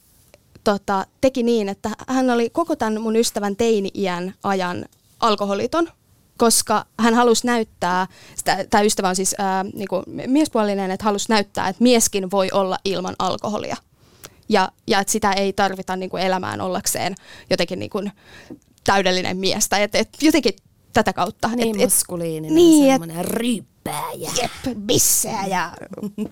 Speaker 5: tota, teki niin, että hän oli koko tämän mun ystävän teini-iän ajan alkoholiton, koska hän halusi näyttää, tämä ystävä on siis ää, niinku miespuolinen, että halusi näyttää, että mieskin voi olla ilman alkoholia. Ja, ja että sitä ei tarvita niinku elämään ollakseen jotenkin niinku täydellinen mies. Tai et, et jotenkin tätä kautta.
Speaker 4: Niin et, maskuliininen, niin, semmoinen et, ryyppääjä.
Speaker 5: Jep, bissejä ja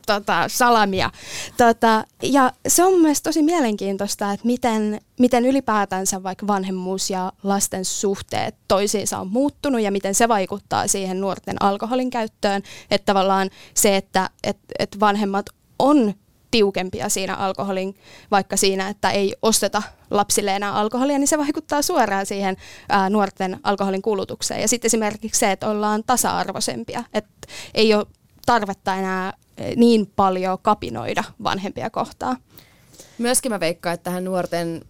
Speaker 5: tota, salamia. Tota, ja se on myös tosi mielenkiintoista, että miten, miten ylipäätänsä vaikka vanhemmuus ja lasten suhteet toisiinsa on muuttunut ja miten se vaikuttaa siihen nuorten alkoholin käyttöön. Että tavallaan se, että et, et vanhemmat on tiukempia siinä alkoholin, vaikka siinä, että ei osteta lapsille enää alkoholia, niin se vaikuttaa suoraan siihen ää, nuorten alkoholin kulutukseen. Ja sitten esimerkiksi se, että ollaan tasa-arvoisempia, että ei ole tarvetta enää niin paljon kapinoida vanhempia kohtaa.
Speaker 4: Myöskin mä veikkaan, että tähän nuorten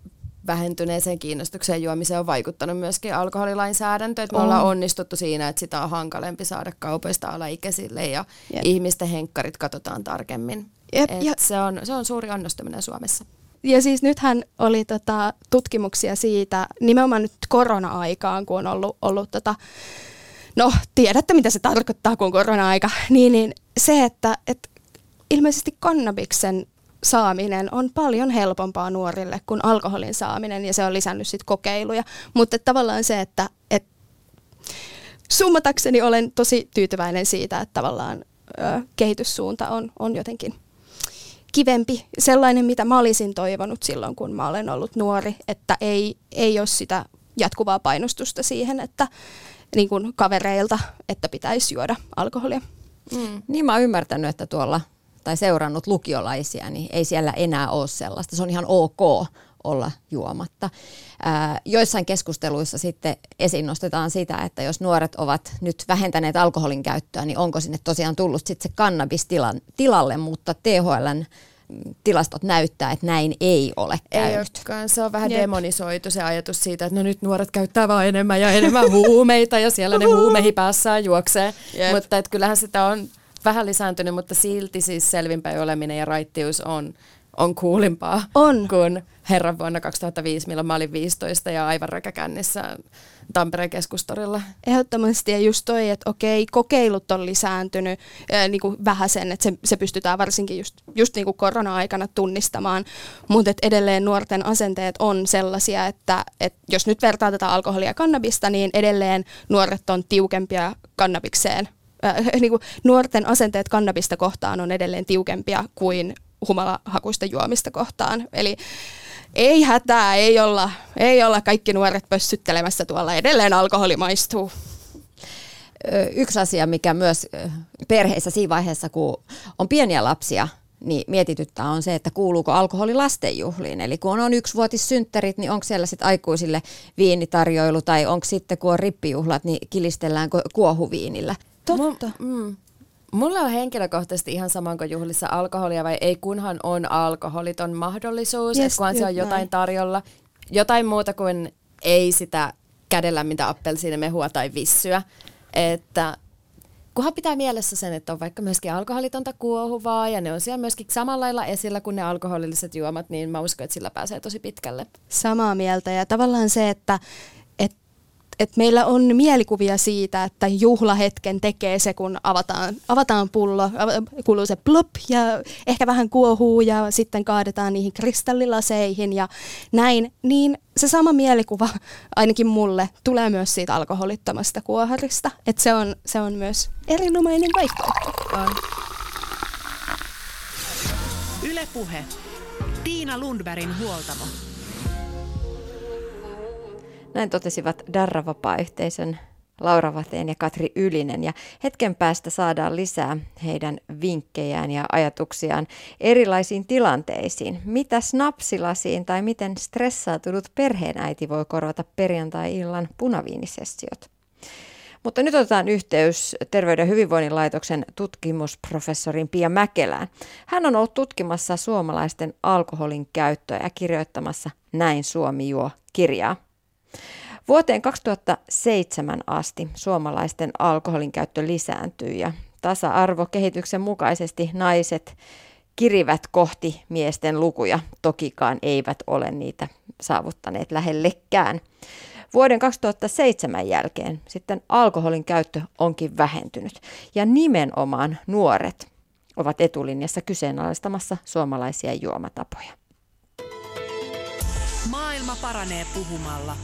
Speaker 4: vähentyneeseen kiinnostukseen juomiseen on vaikuttanut myöskin alkoholilainsäädäntö. Että me on. ollaan onnistuttu siinä, että sitä on hankalempi saada kaupoista alaikäisille ja Jep. ihmisten henkkarit katsotaan tarkemmin. Jep, ja se, on, se on suuri onnistuminen Suomessa.
Speaker 5: ja siis nythän oli tota, tutkimuksia siitä, nimenomaan nyt korona-aikaan, kun on ollut, ollut tota, no tiedätte mitä se tarkoittaa, kun on korona-aika, niin, niin se, että, että ilmeisesti kannabiksen saaminen on paljon helpompaa nuorille kuin alkoholin saaminen ja se on lisännyt sitten kokeiluja. Mutta tavallaan se, että et, summatakseni olen tosi tyytyväinen siitä, että tavallaan ö, kehityssuunta on, on jotenkin kivempi, sellainen mitä mä olisin toivonut silloin, kun mä olen ollut nuori, että ei, ei ole sitä jatkuvaa painostusta siihen, että niin kuin kavereilta, että pitäisi juoda alkoholia.
Speaker 3: Mm. Niin mä oon ymmärtänyt, että tuolla tai seurannut lukiolaisia, niin ei siellä enää ole sellaista. Se on ihan ok olla juomatta. Ää, joissain keskusteluissa sitten esiin nostetaan sitä, että jos nuoret ovat nyt vähentäneet alkoholin käyttöä, niin onko sinne tosiaan tullut sitten se kannabis tilalle, mutta THLn tilastot näyttää, että näin ei ole käynyt. Ei olekaan.
Speaker 4: Se on vähän Jep. demonisoitu se ajatus siitä, että no nyt nuoret käyttää vaan enemmän ja enemmän huumeita ja siellä ne huumehi päässään juoksee. Jep. Mutta että kyllähän sitä on vähän lisääntynyt, mutta silti siis selvinpäin oleminen ja raittius on, on kuulimpaa
Speaker 5: on.
Speaker 4: kuin herran vuonna 2005, milloin mä olin 15 ja aivan räkäkännissä Tampereen keskustorilla.
Speaker 5: Ehdottomasti ja just toi, että okei, kokeilut on lisääntynyt ää, niin kuin vähän sen, että se, se pystytään varsinkin just, just niin kuin korona-aikana tunnistamaan, mutta edelleen nuorten asenteet on sellaisia, että, että jos nyt vertaa tätä alkoholia ja kannabista, niin edelleen nuoret on tiukempia kannabikseen äh, niin kuin nuorten asenteet kannabista kohtaan on edelleen tiukempia kuin humalahakuista juomista kohtaan. Eli ei hätää, ei olla, ei olla kaikki nuoret pössyttelemässä tuolla, edelleen alkoholi maistuu.
Speaker 3: Yksi asia, mikä myös perheissä siinä vaiheessa, kun on pieniä lapsia, niin mietityttää on se, että kuuluuko alkoholi lastenjuhliin. Eli kun on yksivuotissynttärit, niin onko siellä sitten aikuisille viinitarjoilu tai onko sitten kun on rippijuhlat, niin kilistellään kuohuviinillä.
Speaker 5: Totta. Mm.
Speaker 4: Mulla on henkilökohtaisesti ihan sama kuin juhlissa alkoholia vai ei, kunhan on alkoholiton mahdollisuus, yes, että kunhan se on jotain näin. tarjolla. Jotain muuta kuin ei sitä kädellä mitä appelsiinimehua tai vissyä. Että kunhan pitää mielessä sen, että on vaikka myöskin alkoholitonta kuohuvaa ja ne on siellä myöskin samalla lailla esillä kuin ne alkoholilliset juomat, niin mä uskon, että sillä pääsee tosi pitkälle.
Speaker 5: Samaa mieltä ja tavallaan se, että että meillä on mielikuvia siitä, että juhlahetken tekee se, kun avataan, avataan pullo, kuuluu se plop ja ehkä vähän kuohuu ja sitten kaadetaan niihin kristallilaseihin ja näin, niin se sama mielikuva ainakin mulle tulee myös siitä alkoholittomasta kuoharista, että se on, se on myös erinomainen vaihtoehto.
Speaker 2: Ylepuhe. Tiina Lundbergin huoltamo.
Speaker 3: Näin totesivat Darra-vapaa-yhteisön Laura Vateen ja Katri Ylinen. Ja hetken päästä saadaan lisää heidän vinkkejään ja ajatuksiaan erilaisiin tilanteisiin. Mitä snapsilasiin tai miten stressaatunut perheenäiti voi korvata perjantai-illan punaviinisessiot? Mutta nyt otetaan yhteys Terveyden ja hyvinvoinnin laitoksen tutkimusprofessorin Pia Mäkelään. Hän on ollut tutkimassa suomalaisten alkoholin käyttöä ja kirjoittamassa Näin Suomi juo kirjaa. Vuoteen 2007 asti suomalaisten alkoholin käyttö lisääntyi ja tasa-arvokehityksen mukaisesti naiset kirivät kohti miesten lukuja, tokikaan eivät ole niitä saavuttaneet lähellekään. Vuoden 2007 jälkeen sitten alkoholin käyttö onkin vähentynyt ja nimenomaan nuoret ovat etulinjassa kyseenalaistamassa suomalaisia juomatapoja.
Speaker 2: Maailma paranee puhumalla.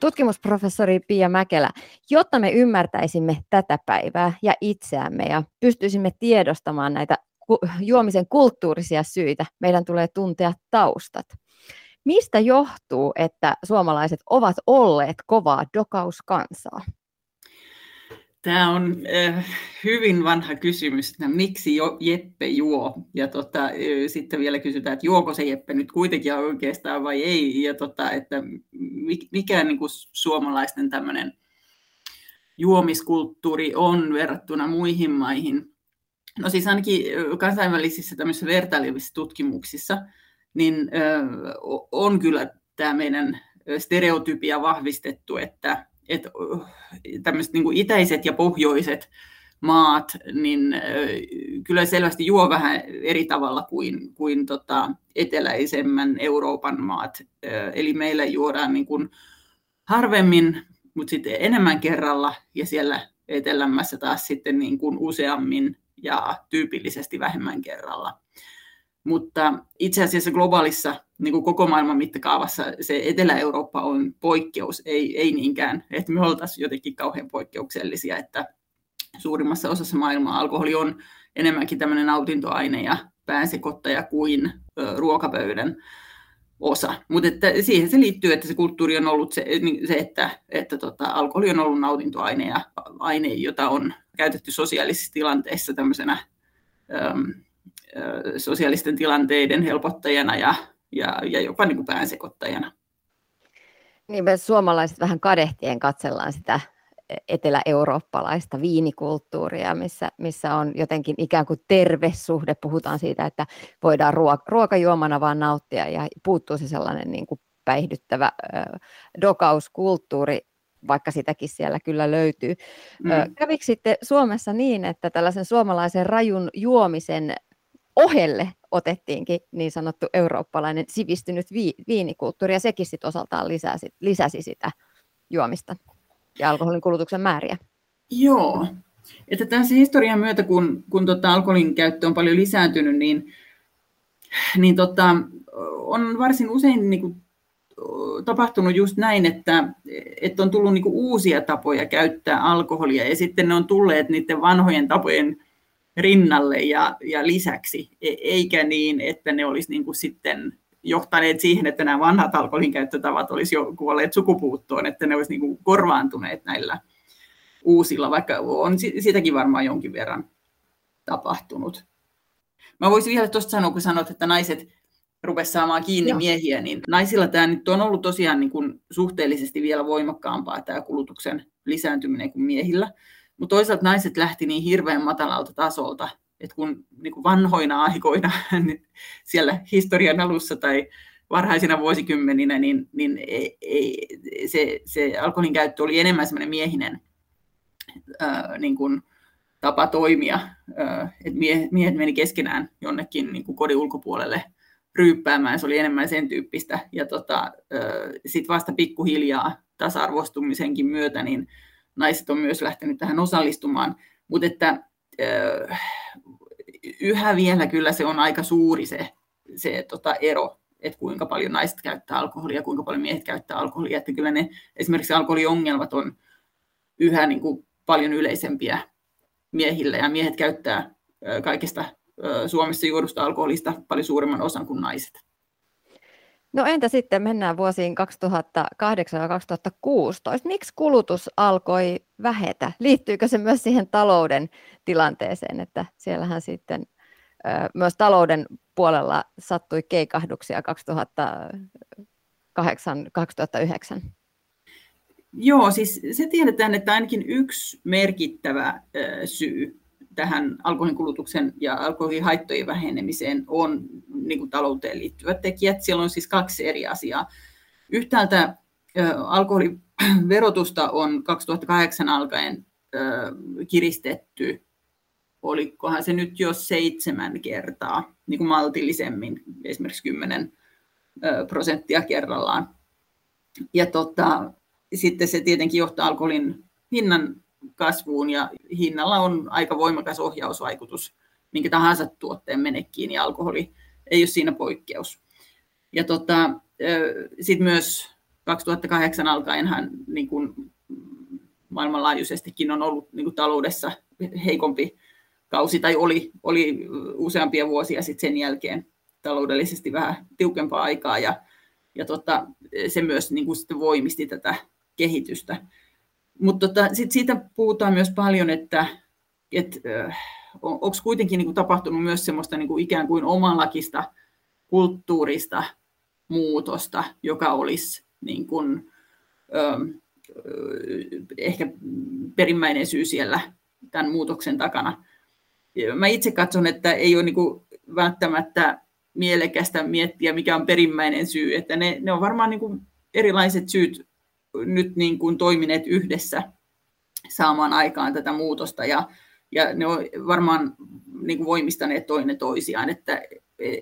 Speaker 3: Tutkimusprofessori Pia Mäkelä, jotta me ymmärtäisimme tätä päivää ja itseämme ja pystyisimme tiedostamaan näitä juomisen kulttuurisia syitä, meidän tulee tuntea taustat. Mistä johtuu, että suomalaiset ovat olleet kovaa dokauskansaa?
Speaker 1: Tämä on äh, hyvin vanha kysymys, että miksi jo Jeppe juo. Ja tota, äh, sitten vielä kysytään, että juoko se Jeppe nyt kuitenkin oikeastaan vai ei. Ja tota, että mikä niin kuin suomalaisten tämmöinen juomiskulttuuri on verrattuna muihin maihin. No siis ainakin kansainvälisissä tämmöisissä vertailevissa tutkimuksissa, niin on kyllä tämä meidän stereotypia vahvistettu, että että tämmöiset niin itäiset ja pohjoiset maat, niin kyllä selvästi juo vähän eri tavalla kuin, kuin tota eteläisemmän Euroopan maat. Eli meillä juodaan niin kuin harvemmin, mutta sitten enemmän kerralla ja siellä etelämässä taas sitten niin kuin useammin ja tyypillisesti vähemmän kerralla. Mutta itse asiassa globaalissa niin kuin koko maailman mittakaavassa se Etelä-Eurooppa on poikkeus, ei, ei niinkään, että me oltaisiin jotenkin kauhean poikkeuksellisia, että suurimmassa osassa maailmaa alkoholi on enemmänkin tämmöinen nautintoaine ja päänsekottaja kuin ö, ruokapöydän osa. Mutta siihen se liittyy, että se kulttuuri on ollut se, niin se että, että tota, alkoholi on ollut nautintoaine ja aine, jota on käytetty sosiaalisissa tilanteissa tämmöisenä ö, sosiaalisten tilanteiden helpottajana ja, ja, ja jopa niin kuin päänsekoittajana.
Speaker 3: Niin me suomalaiset vähän kadehtien katsellaan sitä etelä-eurooppalaista viinikulttuuria, missä, missä on jotenkin ikään kuin terve suhde. Puhutaan siitä, että voidaan ruoka, ruokajuomana vaan nauttia ja puuttuu se sellainen niin kuin päihdyttävä ö, dokauskulttuuri, vaikka sitäkin siellä kyllä löytyy. Mm. Kävikö sitten Suomessa niin, että tällaisen suomalaisen rajun juomisen ohelle otettiinkin niin sanottu eurooppalainen sivistynyt vi- viinikulttuuri, ja sekin sitten osaltaan lisäsi, lisäsi sitä juomista ja alkoholin kulutuksen määriä.
Speaker 1: Joo, että tässä historian myötä, kun, kun tota alkoholin käyttö on paljon lisääntynyt, niin, niin tota, on varsin usein niin kuin, tapahtunut just näin, että, että on tullut niin kuin, uusia tapoja käyttää alkoholia ja sitten ne on tulleet niiden vanhojen tapojen rinnalle ja, ja lisäksi, e, eikä niin, että ne olisi niin kuin sitten johtaneet siihen, että nämä vanhat alkoholin käyttötavat olisi jo kuolleet sukupuuttoon, että ne olisi niin kuin korvaantuneet näillä uusilla, vaikka on sitäkin varmaan jonkin verran tapahtunut. Mä voisin vielä tuosta sanoa, kun sanot, että naiset rupesivat saamaan kiinni Joo. miehiä, niin naisilla tämä nyt on ollut tosiaan niin kuin suhteellisesti vielä voimakkaampaa tämä kulutuksen lisääntyminen kuin miehillä. Mutta toisaalta naiset lähti niin hirveän matalalta tasolta, että kun niin kuin vanhoina aikoina niin siellä historian alussa tai varhaisina vuosikymmeninä, niin, niin ei, se, se alkoholin käyttö oli enemmän semmoinen miehinen ää, niin kuin tapa toimia, että mie, miehet meni keskenään jonnekin niin kuin kodin ulkopuolelle ryyppäämään, se oli enemmän sen tyyppistä. Ja tota, sitten vasta pikkuhiljaa tasa-arvostumisenkin myötä, niin naiset on myös lähtenyt tähän osallistumaan, mutta että yhä vielä kyllä se on aika suuri se, se tota ero, että kuinka paljon naiset käyttää alkoholia, kuinka paljon miehet käyttää alkoholia, että kyllä ne esimerkiksi alkoholiongelmat on yhä niin kuin paljon yleisempiä miehillä ja miehet käyttää kaikesta Suomessa juodusta alkoholista paljon suuremman osan kuin naiset.
Speaker 3: No entä sitten mennään vuosiin 2008 ja 2016. Miksi kulutus alkoi vähetä? Liittyykö se myös siihen talouden tilanteeseen, että siellähän sitten myös talouden puolella sattui keikahduksia 2008-2009?
Speaker 1: Joo, siis se tiedetään, että ainakin yksi merkittävä syy tähän alkoholin kulutuksen ja alkoholihaittojen vähenemiseen on niin kuin talouteen liittyvät tekijät. Siellä on siis kaksi eri asiaa. Yhtäältä alkoholiverotusta on 2008 alkaen kiristetty, olikohan se nyt jo seitsemän kertaa niin kuin maltillisemmin, esimerkiksi 10 prosenttia kerrallaan. Ja tota, sitten se tietenkin johtaa alkoholin hinnan kasvuun ja hinnalla on aika voimakas ohjausvaikutus minkä tahansa tuotteen menekkiin ja alkoholi ei ole siinä poikkeus. Ja tota, sitten myös 2008 alkaenhan niin kuin maailmanlaajuisestikin on ollut niin kuin taloudessa heikompi kausi, tai oli, oli useampia vuosia sitten sen jälkeen taloudellisesti vähän tiukempaa aikaa, ja, ja tota, se myös niin kuin sitten voimisti tätä kehitystä. Mutta tota, sit siitä puhutaan myös paljon, että et, on, onko kuitenkin niin kuin tapahtunut myös semmoista niin kuin ikään kuin omanlakista kulttuurista muutosta, joka olisi niin kuin, ö, ehkä perimmäinen syy siellä tämän muutoksen takana. Mä itse katson, että ei ole niin kuin välttämättä mielekästä miettiä, mikä on perimmäinen syy, että ne, ne on varmaan niin kuin erilaiset syyt nyt niin kuin toimineet yhdessä saamaan aikaan tätä muutosta. Ja, ja ne on varmaan niin kuin voimistaneet toinen toisiaan, että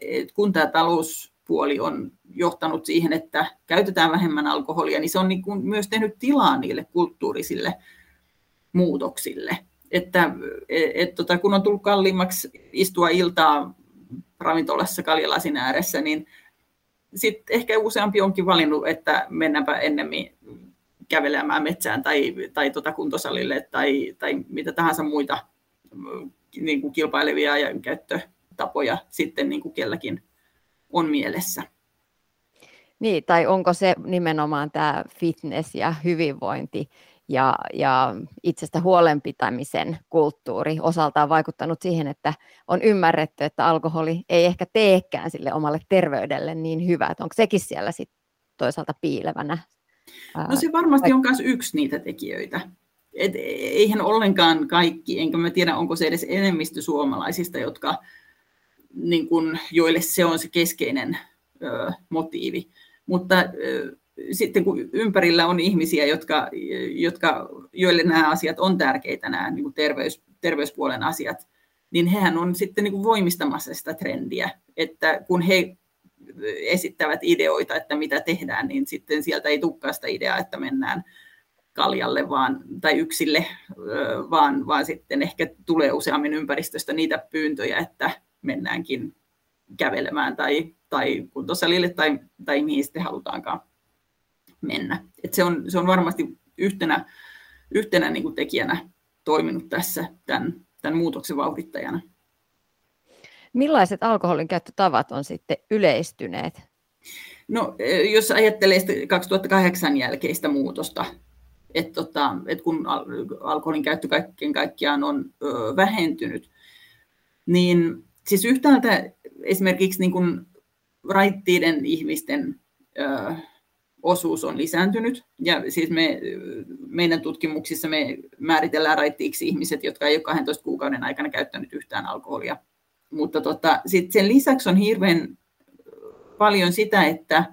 Speaker 1: et kun tämä talouspuoli on johtanut siihen, että käytetään vähemmän alkoholia, niin se on niin kuin myös tehnyt tilaa niille kulttuurisille muutoksille. Että et, tota, kun on tullut kalliimmaksi istua iltaa ravintolassa kaljalasin ääressä, niin sitten ehkä useampi onkin valinnut, että mennäänpä ennemmin kävelemään metsään tai, tai tota kuntosalille tai, tai mitä tahansa muita niin kuin kilpailevia ja käyttötapoja sitten niin kuin kelläkin on mielessä.
Speaker 3: Niin, tai onko se nimenomaan tämä fitness ja hyvinvointi ja, ja itsestä huolenpitämisen kulttuuri osaltaan vaikuttanut siihen, että on ymmärretty, että alkoholi ei ehkä teekään sille omalle terveydelle niin hyvää. Onko sekin siellä sit toisaalta piilevänä?
Speaker 1: No se varmasti on myös yksi niitä tekijöitä. Et eihän ollenkaan kaikki, enkä mä tiedä, onko se edes enemmistö suomalaisista, jotka, niin kun, joille se on se keskeinen ö, motiivi. Mutta ö, sitten kun ympärillä on ihmisiä, jotka, jotka, joille nämä asiat on tärkeitä, nämä niin terveys, terveyspuolen asiat, niin hehän on sitten niin voimistamassa sitä trendiä, että kun he esittävät ideoita, että mitä tehdään, niin sitten sieltä ei tukkaa sitä ideaa, että mennään kaljalle vaan, tai yksille, vaan, vaan sitten ehkä tulee useammin ympäristöstä niitä pyyntöjä, että mennäänkin kävelemään tai, tai kuntosalille tai, tai mihin sitten halutaankaan mennä. Et se, on, se on varmasti yhtenä, yhtenä niin kuin tekijänä toiminut tässä tämän, tämän muutoksen vauhdittajana.
Speaker 3: Millaiset alkoholin käyttötavat on sitten yleistyneet?
Speaker 1: No, e, jos ajattelee 2008 jälkeistä muutosta, että tota, et kun alkoholin käyttö kaikkien kaikkiaan on ö, vähentynyt, niin siis yhtäältä esimerkiksi niin kuin raittiiden ihmisten ö, osuus on lisääntynyt. Ja siis me, meidän tutkimuksissa me määritellään raittiiksi ihmiset, jotka ei ole 12 kuukauden aikana käyttänyt yhtään alkoholia. Mutta tota, sit sen lisäksi on hirveän paljon sitä, että,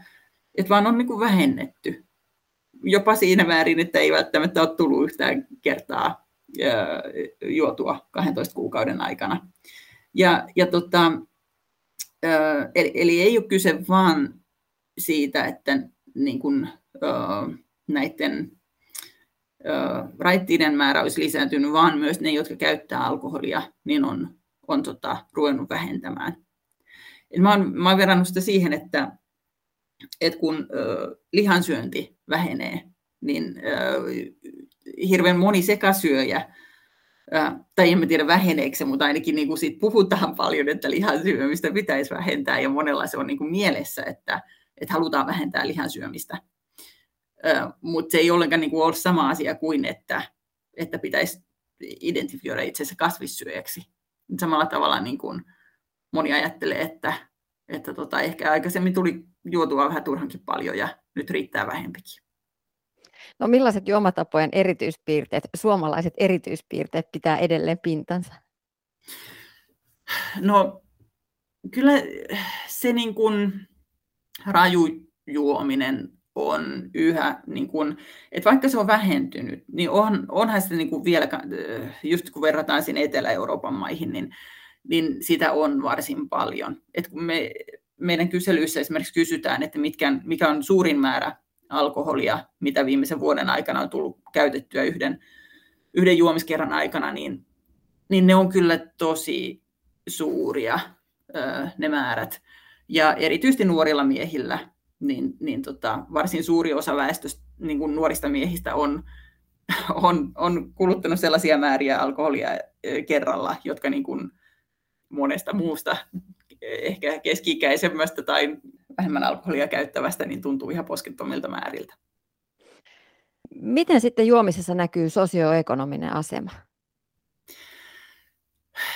Speaker 1: että vaan on niin kuin vähennetty. Jopa siinä määrin, että ei välttämättä ole tullut yhtään kertaa juotua 12 kuukauden aikana. Ja, ja tota, eli, eli ei ole kyse vaan siitä, että niin kuin, näiden raittiiden määrä olisi lisääntynyt, vaan myös ne, jotka käyttää alkoholia, niin on, on tota, ruvennut vähentämään. Et mä, oon, mä oon verrannut sitä siihen, että, että kun ö, lihansyönti vähenee, niin ö, hirveän moni sekasyöjä, ö, tai en tiedä väheneekö se, mutta ainakin niin kuin siitä puhutaan paljon, että lihansyömistä pitäisi vähentää, ja monella se on niin kuin mielessä, että, että halutaan vähentää lihan syömistä. Mutta se ei ollenkaan niin kuin ole sama asia kuin, että, että pitäisi identifioida itsensä kasvissyöjäksi. Samalla tavalla niin kuin moni ajattelee, että, että tota, ehkä aikaisemmin tuli juotua vähän turhankin paljon ja nyt riittää vähempikin.
Speaker 3: No millaiset juomatapojen erityispiirteet, suomalaiset erityispiirteet pitää edelleen pintansa?
Speaker 1: No kyllä se niin kuin, rajujuominen on yhä, niin kuin, että vaikka se on vähentynyt, niin on, onhan se niin kuin vielä, just kun verrataan sinne Etelä-Euroopan maihin, niin, niin sitä on varsin paljon. Et kun me, meidän kyselyissä esimerkiksi kysytään, että mitkä, mikä on suurin määrä alkoholia, mitä viimeisen vuoden aikana on tullut käytettyä yhden, yhden juomiskerran aikana, niin, niin ne on kyllä tosi suuria ne määrät. Ja erityisesti nuorilla miehillä, niin, niin tota, varsin suuri osa väestöstä, niin kuin nuorista miehistä on, on, on kuluttanut sellaisia määriä alkoholia kerralla, jotka niin kuin monesta muusta, ehkä keski-ikäisemmästä tai vähemmän alkoholia käyttävästä, niin tuntuu ihan poskettomilta määriltä.
Speaker 3: Miten sitten juomisessa näkyy sosioekonominen asema?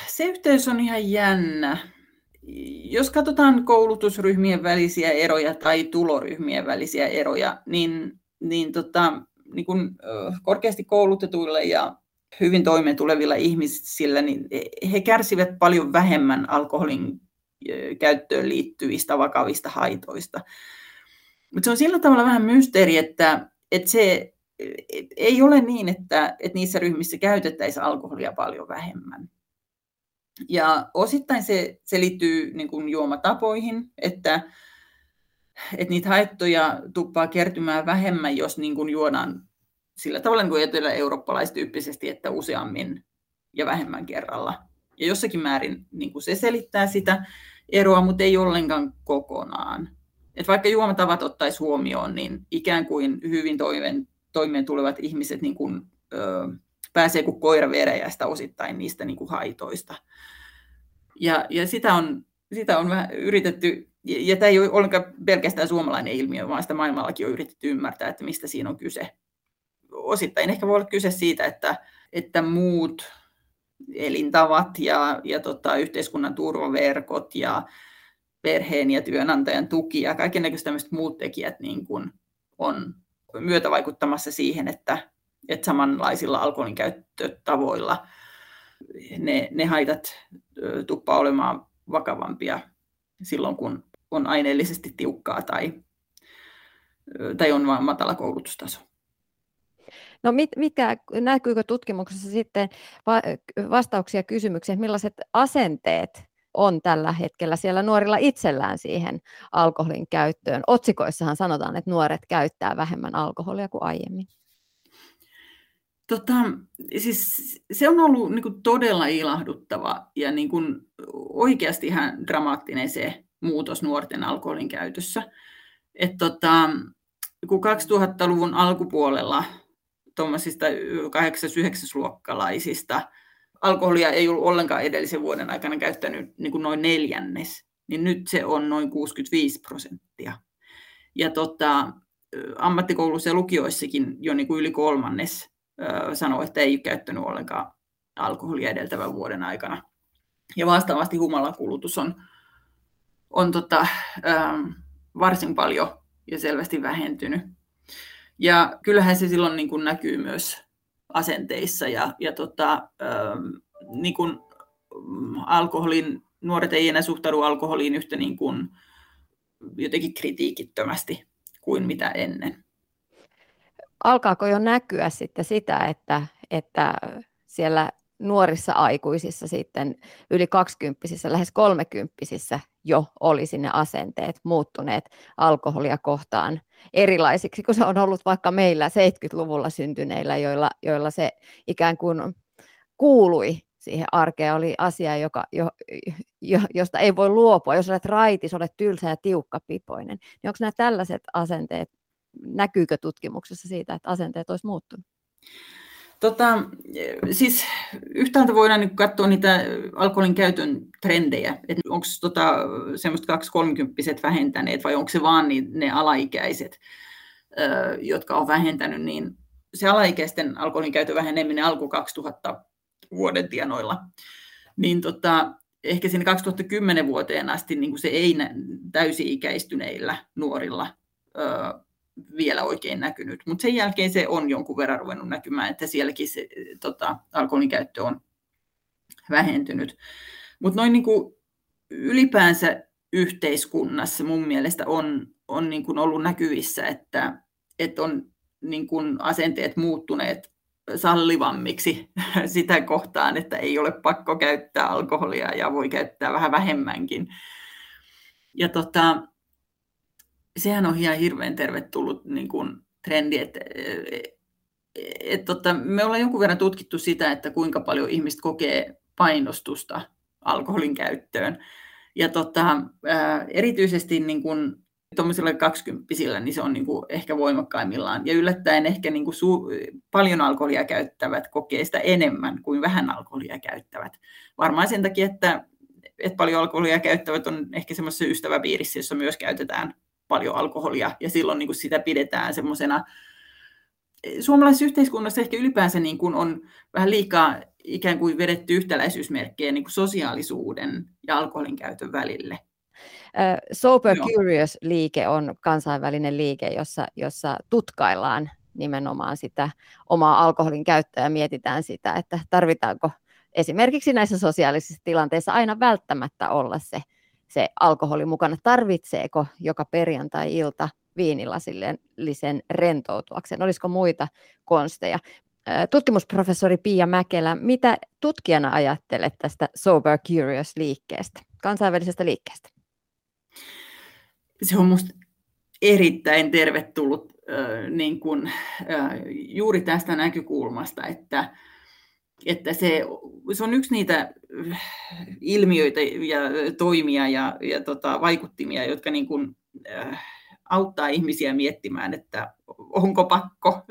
Speaker 1: Se yhteys on ihan jännä jos katsotaan koulutusryhmien välisiä eroja tai tuloryhmien välisiä eroja, niin, niin, tota, niin kun, korkeasti koulutetuilla ja hyvin toimeen tulevilla ihmisillä, niin he kärsivät paljon vähemmän alkoholin käyttöön liittyvistä vakavista haitoista. Mutta se on sillä tavalla vähän mysteeri, että, että se ei ole niin, että, että niissä ryhmissä käytettäisiin alkoholia paljon vähemmän. Ja osittain se, se liittyy niin kuin juomatapoihin, että, että niitä haittoja tuppaa kertymään vähemmän, jos niin kuin juodaan sillä tavalla niin kuin etelä-eurooppalaistyyppisesti, että useammin ja vähemmän kerralla. Ja jossakin määrin niin kuin se selittää sitä eroa, mutta ei ollenkaan kokonaan. Et vaikka juomatavat ottaisi huomioon, niin ikään kuin hyvin toimeen, toimeen tulevat ihmiset niin kuin, ö, pääsee kuin koira veräjästä osittain niistä niin kuin haitoista. Ja, ja sitä on, sitä on vähän yritetty, ja, ja tämä ei ole ollenkaan pelkästään suomalainen ilmiö, vaan sitä maailmallakin on yritetty ymmärtää, että mistä siinä on kyse. Osittain ehkä voi olla kyse siitä, että, että muut elintavat ja, ja tota, yhteiskunnan turvaverkot ja perheen ja työnantajan tuki ja kaikenlaiset tämmöiset muut tekijät niin kuin on myötävaikuttamassa siihen, että, että samanlaisilla alkoholin käyttötavoilla ne, ne haitat tuppaa olemaan vakavampia silloin, kun on aineellisesti tiukkaa tai, tai on vain matala koulutustaso.
Speaker 3: No mit, mitkä, näkyykö tutkimuksessa sitten va, vastauksia kysymykseen, millaiset asenteet on tällä hetkellä siellä nuorilla itsellään siihen alkoholin käyttöön? Otsikoissahan sanotaan, että nuoret käyttää vähemmän alkoholia kuin aiemmin.
Speaker 1: Tota, siis se on ollut niin kuin todella ilahduttava ja niin kuin oikeasti ihan dramaattinen se muutos nuorten alkoholin käytössä. Et tota, kun 2000-luvun alkupuolella tuommoisista 8-9-luokkalaisista alkoholia ei ollut ollenkaan edellisen vuoden aikana käyttänyt niin kuin noin neljännes, niin nyt se on noin 65 prosenttia. Ja tota, ammattikoulussa ja lukioissakin jo niin kuin yli kolmannes sanoo, että ei käyttänyt ollenkaan alkoholia edeltävän vuoden aikana. Ja vastaavasti humalakulutus on, on tota, ähm, varsin paljon ja selvästi vähentynyt. Ja kyllähän se silloin niin kuin näkyy myös asenteissa ja, ja tota, ähm, niin kuin alkoholin, nuoret ei enää suhtaudu alkoholiin yhtä niin kuin jotenkin kritiikittömästi kuin mitä ennen
Speaker 3: alkaako jo näkyä sitten sitä, että, että siellä nuorissa aikuisissa sitten yli kaksikymppisissä, lähes kolmekymppisissä jo olisi ne asenteet muuttuneet alkoholia kohtaan erilaisiksi, kun se on ollut vaikka meillä 70-luvulla syntyneillä, joilla, joilla se ikään kuin kuului siihen arkeen, oli asia, joka, jo, jo, josta ei voi luopua. Jos olet raitis, olet tylsä ja tiukkapipoinen, niin onko nämä tällaiset asenteet näkyykö tutkimuksessa siitä, että asenteet olisi muuttunut?
Speaker 1: Tota, siis yhtäältä voidaan niin katsoa niitä alkoholin käytön trendejä, että onko tota, semmoista 2 30 vähentäneet vai onko se vaan niin, ne alaikäiset, jotka on vähentänyt, niin se alaikäisten alkoholin käytön väheneminen alkoi 2000 vuoden tienoilla, niin tota, ehkä sinne 2010 vuoteen asti niin se ei täysi-ikäistyneillä nuorilla vielä oikein näkynyt, mutta sen jälkeen se on jonkun verran ruvennut näkymään, että sielläkin se tota, alkoholin käyttö on vähentynyt. Mutta noin niin kuin ylipäänsä yhteiskunnassa mun mielestä on, on niin kuin ollut näkyvissä, että, että on niin kuin asenteet muuttuneet sallivammiksi sitä kohtaan, että ei ole pakko käyttää alkoholia ja voi käyttää vähän vähemmänkin. Ja tota, sehän on ihan hirveän tervetullut niin kuin trendi, että et, tota, me ollaan jonkun verran tutkittu sitä, että kuinka paljon ihmiset kokee painostusta alkoholin käyttöön. Ja tota, ää, erityisesti niin kuin tuommoisilla kaksikymppisillä, niin se on niin kuin ehkä voimakkaimmillaan. Ja yllättäen ehkä niin kuin su- paljon alkoholia käyttävät kokee sitä enemmän kuin vähän alkoholia käyttävät. Varmaan sen takia, että, että paljon alkoholia käyttävät on ehkä semmoisessa ystäväpiirissä, jossa myös käytetään paljon alkoholia ja silloin niin kuin sitä pidetään semmoisena, suomalaisessa yhteiskunnassa ehkä ylipäänsä niin kuin on vähän liikaa ikään kuin vedetty yhtäläisyysmerkkejä niin kuin sosiaalisuuden ja alkoholin käytön välille.
Speaker 3: Uh, Sober Joo. Curious-liike on kansainvälinen liike, jossa, jossa tutkaillaan nimenomaan sitä omaa alkoholin käyttöä ja mietitään sitä, että tarvitaanko esimerkiksi näissä sosiaalisissa tilanteissa aina välttämättä olla se se alkoholi mukana. Tarvitseeko joka perjantai-ilta viinilasillisen rentoutuakseen? Olisiko muita konsteja? Tutkimusprofessori Pia Mäkelä, mitä tutkijana ajattelet tästä Sober Curious-liikkeestä, kansainvälisestä liikkeestä?
Speaker 1: Se on minusta erittäin tervetullut äh, niin kuin, äh, juuri tästä näkökulmasta, että, että se, se on yksi niitä ilmiöitä ja toimia ja, ja tota, vaikuttimia, jotka niin kuin, äh, auttaa ihmisiä miettimään, että onko pakko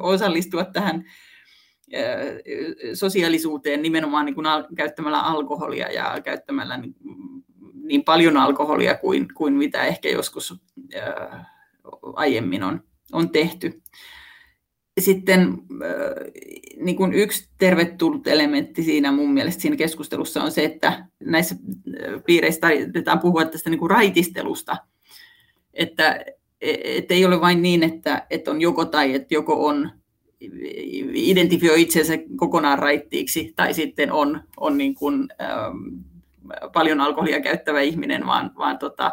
Speaker 1: osallistua tähän sosiaalisuuteen nimenomaan niin kuin käyttämällä alkoholia ja käyttämällä niin, niin paljon alkoholia kuin, kuin mitä ehkä joskus aiemmin on, on tehty. Sitten niin kuin yksi tervetullut elementti siinä mun mielestä siinä keskustelussa on se, että näissä piireissä tarvitaan puhua tästä niin kuin raitistelusta – että, että ei ole vain niin, että, että on joko tai, että joko on identifioi itsensä kokonaan raittiiksi tai sitten on, on niin kuin, ähm, paljon alkoholia käyttävä ihminen, vaan, vaan, tota,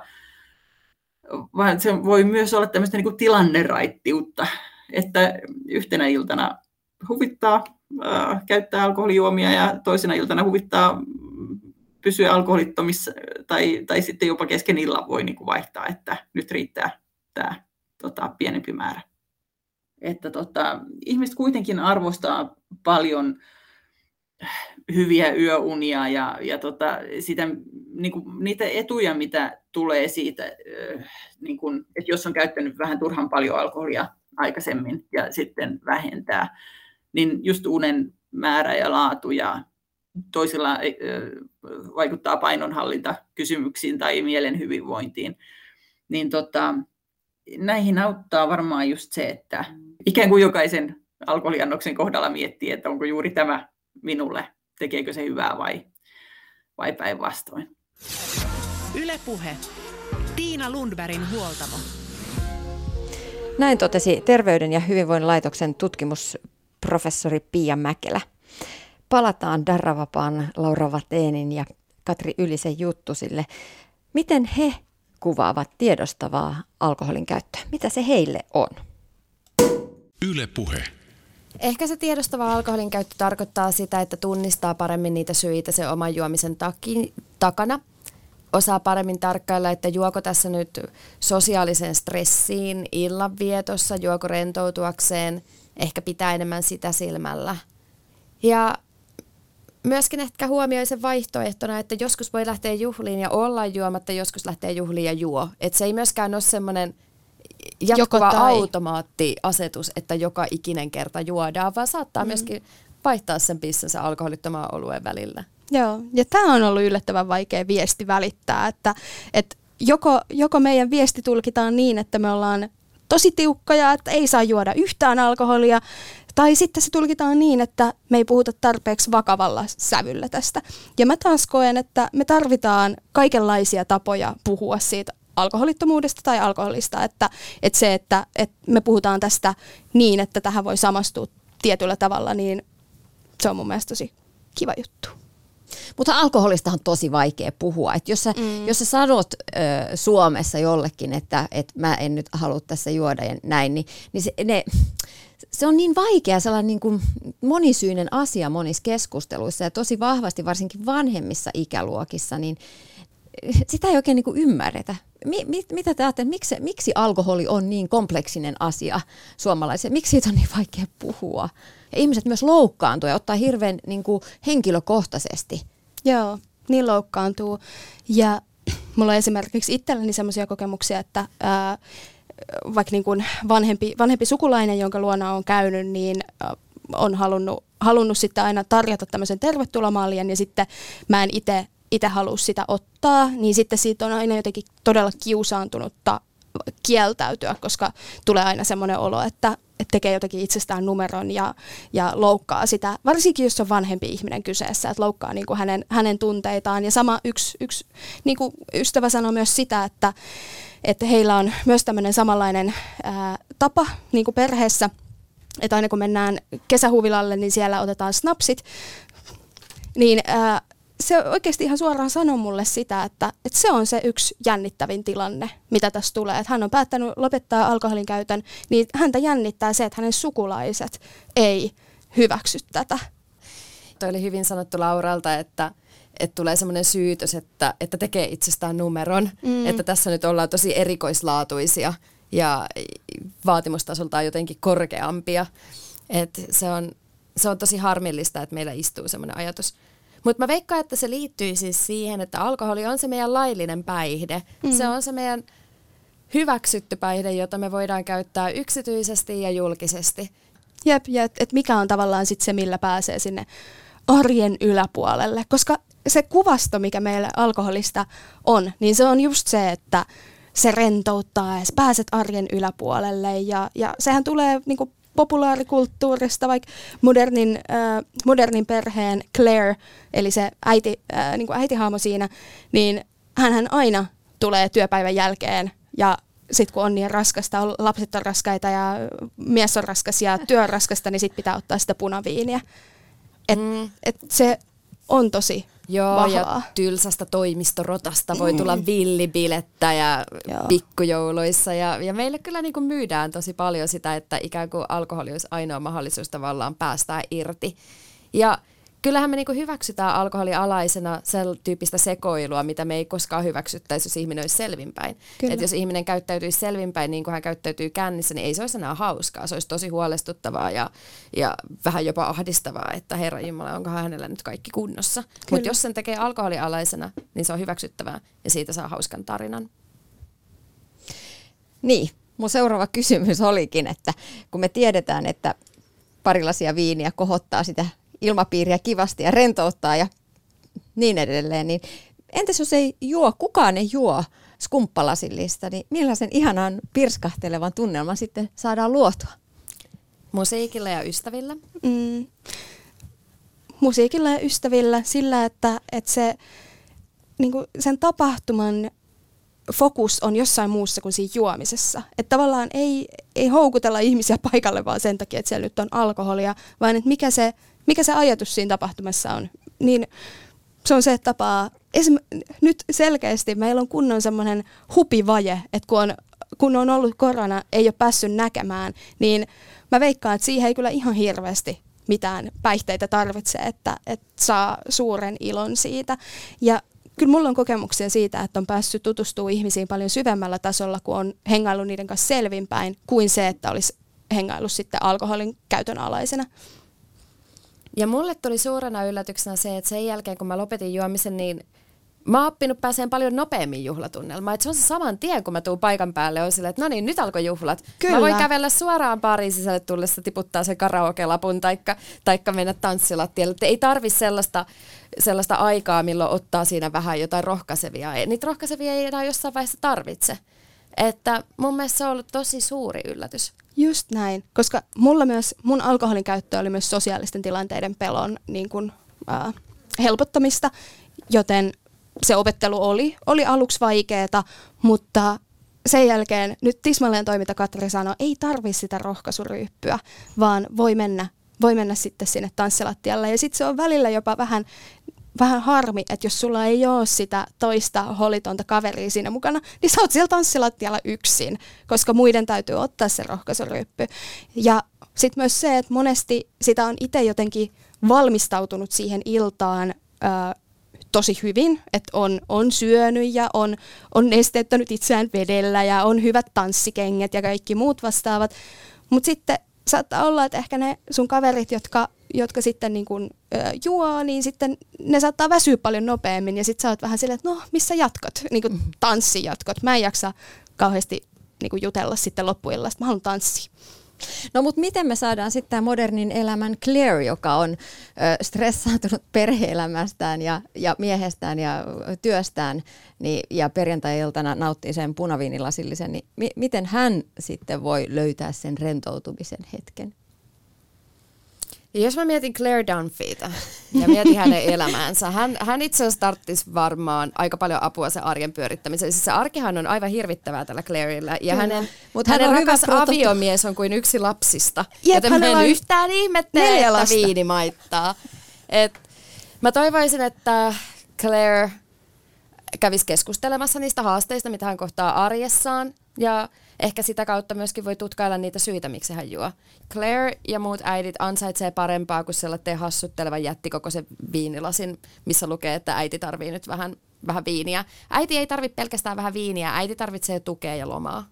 Speaker 1: vaan se voi myös olla tämmöistä niin kuin tilanneraittiutta, että yhtenä iltana huvittaa äh, käyttää alkoholijuomia ja toisena iltana huvittaa pysyä alkoholittomissa tai, tai sitten jopa kesken illan voi niin kuin vaihtaa, että nyt riittää tämä tota, pienempi määrä. Että tota, ihmiset kuitenkin arvostaa paljon hyviä yöunia ja, ja tota, sitä, niin kuin, niitä etuja, mitä tulee siitä, niin kuin, että jos on käyttänyt vähän turhan paljon alkoholia aikaisemmin ja sitten vähentää, niin just unen määrä ja laatu ja toisilla vaikuttaa painonhallintakysymyksiin tai mielen hyvinvointiin, niin tota, näihin auttaa varmaan just se, että ikään kuin jokaisen alkoholiannoksen kohdalla miettii, että onko juuri tämä minulle, tekeekö se hyvää vai, vai päinvastoin.
Speaker 2: Ylepuhe. Tiina Lundbergin huoltamo.
Speaker 3: Näin totesi Terveyden ja hyvinvoinnin laitoksen tutkimusprofessori Pia Mäkelä palataan Darravapaan Laura Vateenin ja Katri Ylisen juttusille. Miten he kuvaavat tiedostavaa alkoholin käyttöä? Mitä se heille on?
Speaker 6: Yle puhe.
Speaker 4: Ehkä se tiedostava alkoholin käyttö tarkoittaa sitä, että tunnistaa paremmin niitä syitä sen oman juomisen taki, takana. Osaa paremmin tarkkailla, että juoko tässä nyt sosiaaliseen stressiin, illanvietossa, juoko rentoutuakseen, ehkä pitää enemmän sitä silmällä. Ja myöskin ehkä huomioi sen vaihtoehtona, että joskus voi lähteä juhliin ja olla juomatta, joskus lähtee juhliin ja juo. Että se ei myöskään ole semmoinen jatkuva automaattiasetus, että joka ikinen kerta juodaan, vaan saattaa mm. myöskin vaihtaa sen pissänsä alkoholittomaan oluen välillä.
Speaker 5: Joo, ja tämä on ollut yllättävän vaikea viesti välittää, että, että joko, joko meidän viesti tulkitaan niin, että me ollaan tosi tiukkoja, että ei saa juoda yhtään alkoholia, tai sitten se tulkitaan niin, että me ei puhuta tarpeeksi vakavalla sävyllä tästä. Ja mä taas koen, että me tarvitaan kaikenlaisia tapoja puhua siitä alkoholittomuudesta tai alkoholista, että, että se, että, että me puhutaan tästä niin, että tähän voi samastua tietyllä tavalla, niin se on mun mielestä tosi kiva juttu.
Speaker 3: Mutta alkoholista on tosi vaikea puhua. Et jos, sä, mm. jos sä sanot ö, Suomessa jollekin, että et mä en nyt halua tässä juoda ja näin, niin, niin se, ne, se on niin vaikea, sellainen niin kuin monisyinen asia monissa keskusteluissa ja tosi vahvasti varsinkin vanhemmissa ikäluokissa, niin sitä ei oikein niin kuin ymmärretä. Mi, mit, mitä te ajattelette, miksi, miksi alkoholi on niin kompleksinen asia suomalaisille? Miksi siitä on niin vaikea puhua? Ja ihmiset myös loukkaantuu ja ottaa hirveän niin kuin henkilökohtaisesti.
Speaker 5: Joo, niin loukkaantuu. Ja mulla on esimerkiksi itselläni sellaisia kokemuksia, että ää, vaikka niin kuin vanhempi, vanhempi sukulainen, jonka luona on käynyt, niin on halunnut, halunnut sitten aina tarjota tämmöisen tervetulomallien ja sitten mä en itse itse halua sitä ottaa, niin sitten siitä on aina jotenkin todella kiusaantunutta kieltäytyä, koska tulee aina semmoinen olo, että, että tekee jotenkin itsestään numeron ja, ja loukkaa sitä, varsinkin jos on vanhempi ihminen kyseessä, että loukkaa niin kuin hänen, hänen tunteitaan. Ja sama yksi, yksi niin kuin ystävä sanoi myös sitä, että, että heillä on myös tämmöinen samanlainen ää, tapa niin kuin perheessä, että aina kun mennään kesähuvilalle, niin siellä otetaan snapsit, niin ää, se oikeasti ihan suoraan sanoi mulle sitä, että, että se on se yksi jännittävin tilanne, mitä tässä tulee. Että hän on päättänyt lopettaa alkoholin käytön, niin häntä jännittää se, että hänen sukulaiset ei hyväksy tätä.
Speaker 4: Toi oli hyvin sanottu Lauralta, että, että tulee semmoinen syytös, että, että tekee itsestään numeron, mm. että tässä nyt ollaan tosi erikoislaatuisia ja vaatimustasoltaan jotenkin korkeampia. Et se, on, se on tosi harmillista, että meillä istuu semmoinen ajatus. Mutta mä veikkaan, että se liittyy siis siihen, että alkoholi on se meidän laillinen päihde. Mm. Se on se meidän hyväksytty päihde, jota me voidaan käyttää yksityisesti ja julkisesti.
Speaker 5: Jep, ja että et mikä on tavallaan sit se, millä pääsee sinne arjen yläpuolelle. Koska se kuvasto, mikä meillä alkoholista on, niin se on just se, että se rentouttaa ja pääset arjen yläpuolelle. Ja, ja sehän tulee niinku populaarikulttuurista, vaikka modernin, äh, modernin perheen Claire, eli se äiti, äh, niin kuin äitihaamo siinä, niin hän aina tulee työpäivän jälkeen ja sitten kun on niin raskasta, lapset on raskaita ja mies on raskas ja työ on raskasta, niin sitten pitää ottaa sitä punaviiniä. Et, mm. et se on tosi
Speaker 4: Joo,
Speaker 5: vahvaa.
Speaker 4: ja tylsästä toimistorotasta voi tulla mm. villibilettä ja Joo. pikkujouluissa. Ja, ja meille kyllä niin kuin myydään tosi paljon sitä, että ikään kuin alkoholi olisi ainoa mahdollisuus tavallaan päästää irti. Ja kyllähän me niinku hyväksytään alkoholialaisena sen tyyppistä sekoilua, mitä me ei koskaan hyväksyttäisi, jos ihminen olisi selvinpäin. Et jos ihminen käyttäytyisi selvinpäin niin kuin hän käyttäytyy kännissä, niin ei se olisi enää hauskaa. Se olisi tosi huolestuttavaa ja, ja vähän jopa ahdistavaa, että Herra Jumala, onko hänellä nyt kaikki kunnossa. Mutta jos sen tekee alkoholialaisena, niin se on hyväksyttävää ja siitä saa hauskan tarinan.
Speaker 3: Niin, mun seuraava kysymys olikin, että kun me tiedetään, että parilasia viiniä kohottaa sitä ilmapiiriä kivasti ja rentouttaa ja niin edelleen, niin entäs jos ei juo, kukaan ei juo skumppalasillista, niin millaisen ihanan pirskahtelevan tunnelman sitten saadaan luotua?
Speaker 4: Musiikilla ja ystävillä?
Speaker 5: Mm. Musiikilla ja ystävillä sillä, että, että se, niin kuin sen tapahtuman fokus on jossain muussa kuin siinä juomisessa. Että tavallaan ei, ei houkutella ihmisiä paikalle vaan sen takia, että siellä nyt on alkoholia, vaan että mikä se mikä se ajatus siinä tapahtumassa on, niin se on se, että tapaa, esim, nyt selkeästi meillä on kunnon semmoinen hupivaje, että kun on, kun on ollut korona, ei ole päässyt näkemään, niin mä veikkaan, että siihen ei kyllä ihan hirveästi mitään päihteitä tarvitse, että, että saa suuren ilon siitä. Ja kyllä mulla on kokemuksia siitä, että on päässyt tutustumaan ihmisiin paljon syvemmällä tasolla, kun on hengailu niiden kanssa selvinpäin, kuin se, että olisi hengailu sitten alkoholin käytön alaisena.
Speaker 4: Ja mulle tuli suurena yllätyksenä se, että sen jälkeen kun mä lopetin juomisen, niin mä oon oppinut pääseen paljon nopeammin juhlatunnelmaan. Että se on se saman tien, kun mä tuun paikan päälle, on silleen, että no niin, nyt alkoi juhlat. Kyllä. Mä voin kävellä suoraan baariin sisälle tullessa, tiputtaa sen karaoke-lapun, taikka, taikka mennä tanssilattialle. Että ei tarvi sellaista, sellaista aikaa, milloin ottaa siinä vähän jotain rohkaisevia. Niitä rohkaisevia ei enää jossain vaiheessa tarvitse. Että mun mielestä se on ollut tosi suuri yllätys.
Speaker 5: Just näin, koska mulla myös, mun alkoholin käyttö oli myös sosiaalisten tilanteiden pelon niin kuin, äh, helpottamista, joten se opettelu oli, oli aluksi vaikeaa, mutta sen jälkeen nyt tismalleen toiminta Katri sanoi, ei tarvi sitä rohkaisuryyppyä, vaan voi mennä, voi mennä sitten sinne tanssilattialle. Ja sitten se on välillä jopa vähän vähän harmi, että jos sulla ei ole sitä toista holitonta kaveria siinä mukana, niin sä oot siellä tanssilattialla yksin, koska muiden täytyy ottaa se rohkaisuryppy. Ja sitten myös se, että monesti sitä on itse jotenkin valmistautunut siihen iltaan ö, tosi hyvin, että on, on syönyt ja on, on nesteyttänyt itseään vedellä ja on hyvät tanssikengät ja kaikki muut vastaavat. Mutta sitten saattaa olla, että ehkä ne sun kaverit, jotka jotka sitten niin kuin, ö, juo, niin sitten ne saattaa väsyä paljon nopeammin ja sitten sä oot vähän silleen, että no missä jatkot, niin kuin mm-hmm. tanssijatkot. Mä en jaksa kauheasti niin kuin jutella sitten loppuillasta, mä haluan tanssia.
Speaker 3: No mutta miten me saadaan sitten modernin elämän Claire, joka on ö, stressaantunut perheelämästään ja, ja miehestään ja työstään niin, ja perjantai-iltana nauttii sen punaviinilasillisen, niin mi- miten hän sitten voi löytää sen rentoutumisen hetken?
Speaker 4: Ja jos mä mietin Claire Dunphyta ja mietin hänen elämäänsä, hän, hän itse asiassa tarttisi varmaan aika paljon apua sen arjen pyörittämiseen. Siis se arkihan on aivan hirvittävää tällä Clairella. Ja hänen, Mut hänen hän on rakas hyvä aviomies on kuin yksi lapsista. Jep, joten mä en yhtään ihmettele, että viini maittaa. Et, Mä toivoisin, että Claire kävisi keskustelemassa niistä haasteista, mitä hän kohtaa arjessaan. Ja ehkä sitä kautta myöskin voi tutkailla niitä syitä, miksi hän juo. Claire ja muut äidit ansaitsee parempaa kuin sellainen hassuttelevan jättikokoisen viinilasin, missä lukee, että äiti tarvii nyt vähän, vähän viiniä. Äiti ei tarvitse pelkästään vähän viiniä, äiti tarvitsee tukea ja lomaa.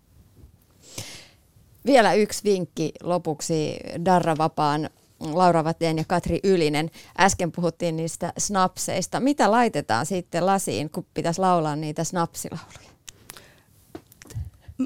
Speaker 3: Vielä yksi vinkki lopuksi Darra Vapaan Laura Vateen ja Katri Ylinen. Äsken puhuttiin niistä snapseista. Mitä laitetaan sitten lasiin, kun pitäisi laulaa niitä snapsilauluja?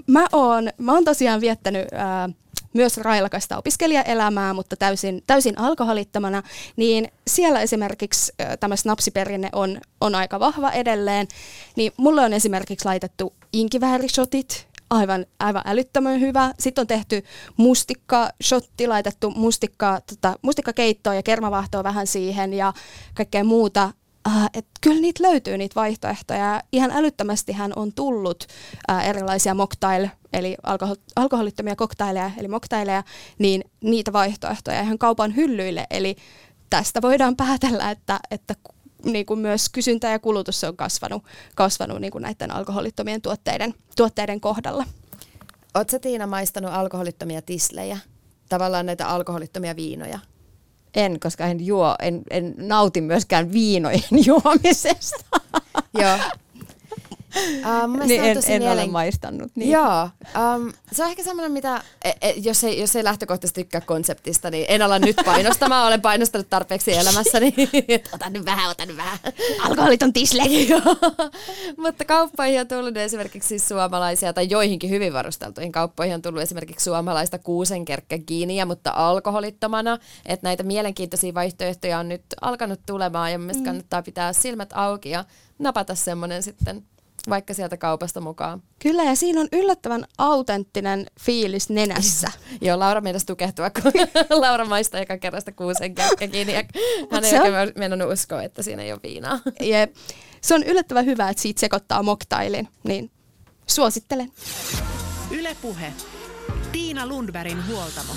Speaker 5: Mä oon, mä oon tosiaan viettänyt ää, myös railakasta opiskelijaelämää, mutta täysin, täysin alkoholittomana, niin siellä esimerkiksi tämä snapsiperinne on, on aika vahva edelleen. Niin mulle on esimerkiksi laitettu inkiväärishotit, aivan, aivan älyttömän hyvä. Sitten on tehty mustikka, shotti, laitettu mustikka, tota, mustikkakeittoa ja kermavahtoa vähän siihen ja kaikkea muuta. Uh, et kyllä niitä löytyy niitä vaihtoehtoja. Ihan älyttömästi hän on tullut uh, erilaisia mocktail, eli alkohol- alkoholittomia koktaileja, eli moktaileja, niin niitä vaihtoehtoja ihan kaupan hyllyille. Eli tästä voidaan päätellä, että, että niin kuin myös kysyntä ja kulutus on kasvanut, kasvanut niin kuin näiden alkoholittomien tuotteiden, tuotteiden kohdalla.
Speaker 4: Oletko Tiina maistanut alkoholittomia tislejä? Tavallaan näitä alkoholittomia viinoja?
Speaker 3: En, koska en juo, en, en nauti myöskään viinojen juomisesta.
Speaker 4: Joo,
Speaker 3: Uh, niin en, en mielen... ole maistanut. Niin.
Speaker 4: Joo, um, se on ehkä semmoinen, mitä, e, e, jos, ei, jos ei lähtökohtaisesti tykkää konseptista, niin en ala nyt painostamaan. Olen painostanut tarpeeksi elämässäni.
Speaker 3: otan nyt vähän, otan nyt vähän.
Speaker 5: Alkoholiton tisle.
Speaker 4: Mutta kauppoihin on tullut esimerkiksi siis suomalaisia, tai joihinkin hyvin varusteltuihin kauppoihin on tullut esimerkiksi suomalaista kuusenkerkkäkiiniä, mutta alkoholittomana. Että näitä mielenkiintoisia vaihtoehtoja on nyt alkanut tulemaan ja mielestäni mm. kannattaa pitää silmät auki ja napata semmoinen sitten vaikka sieltä kaupasta mukaan.
Speaker 5: Kyllä, ja siinä on yllättävän autenttinen fiilis nenässä.
Speaker 4: Joo, Laura meinasi tukehtua, kun Laura maistaa joka kerrasta kuusen kiinni. Ja hän ei oikein on... meinannut uskoa, että siinä ei ole viinaa.
Speaker 5: Jep. Se on yllättävän hyvä, että siitä sekoittaa moktailin, niin suosittelen.
Speaker 2: Ylepuhe. Tiina Lundbergin huoltamo.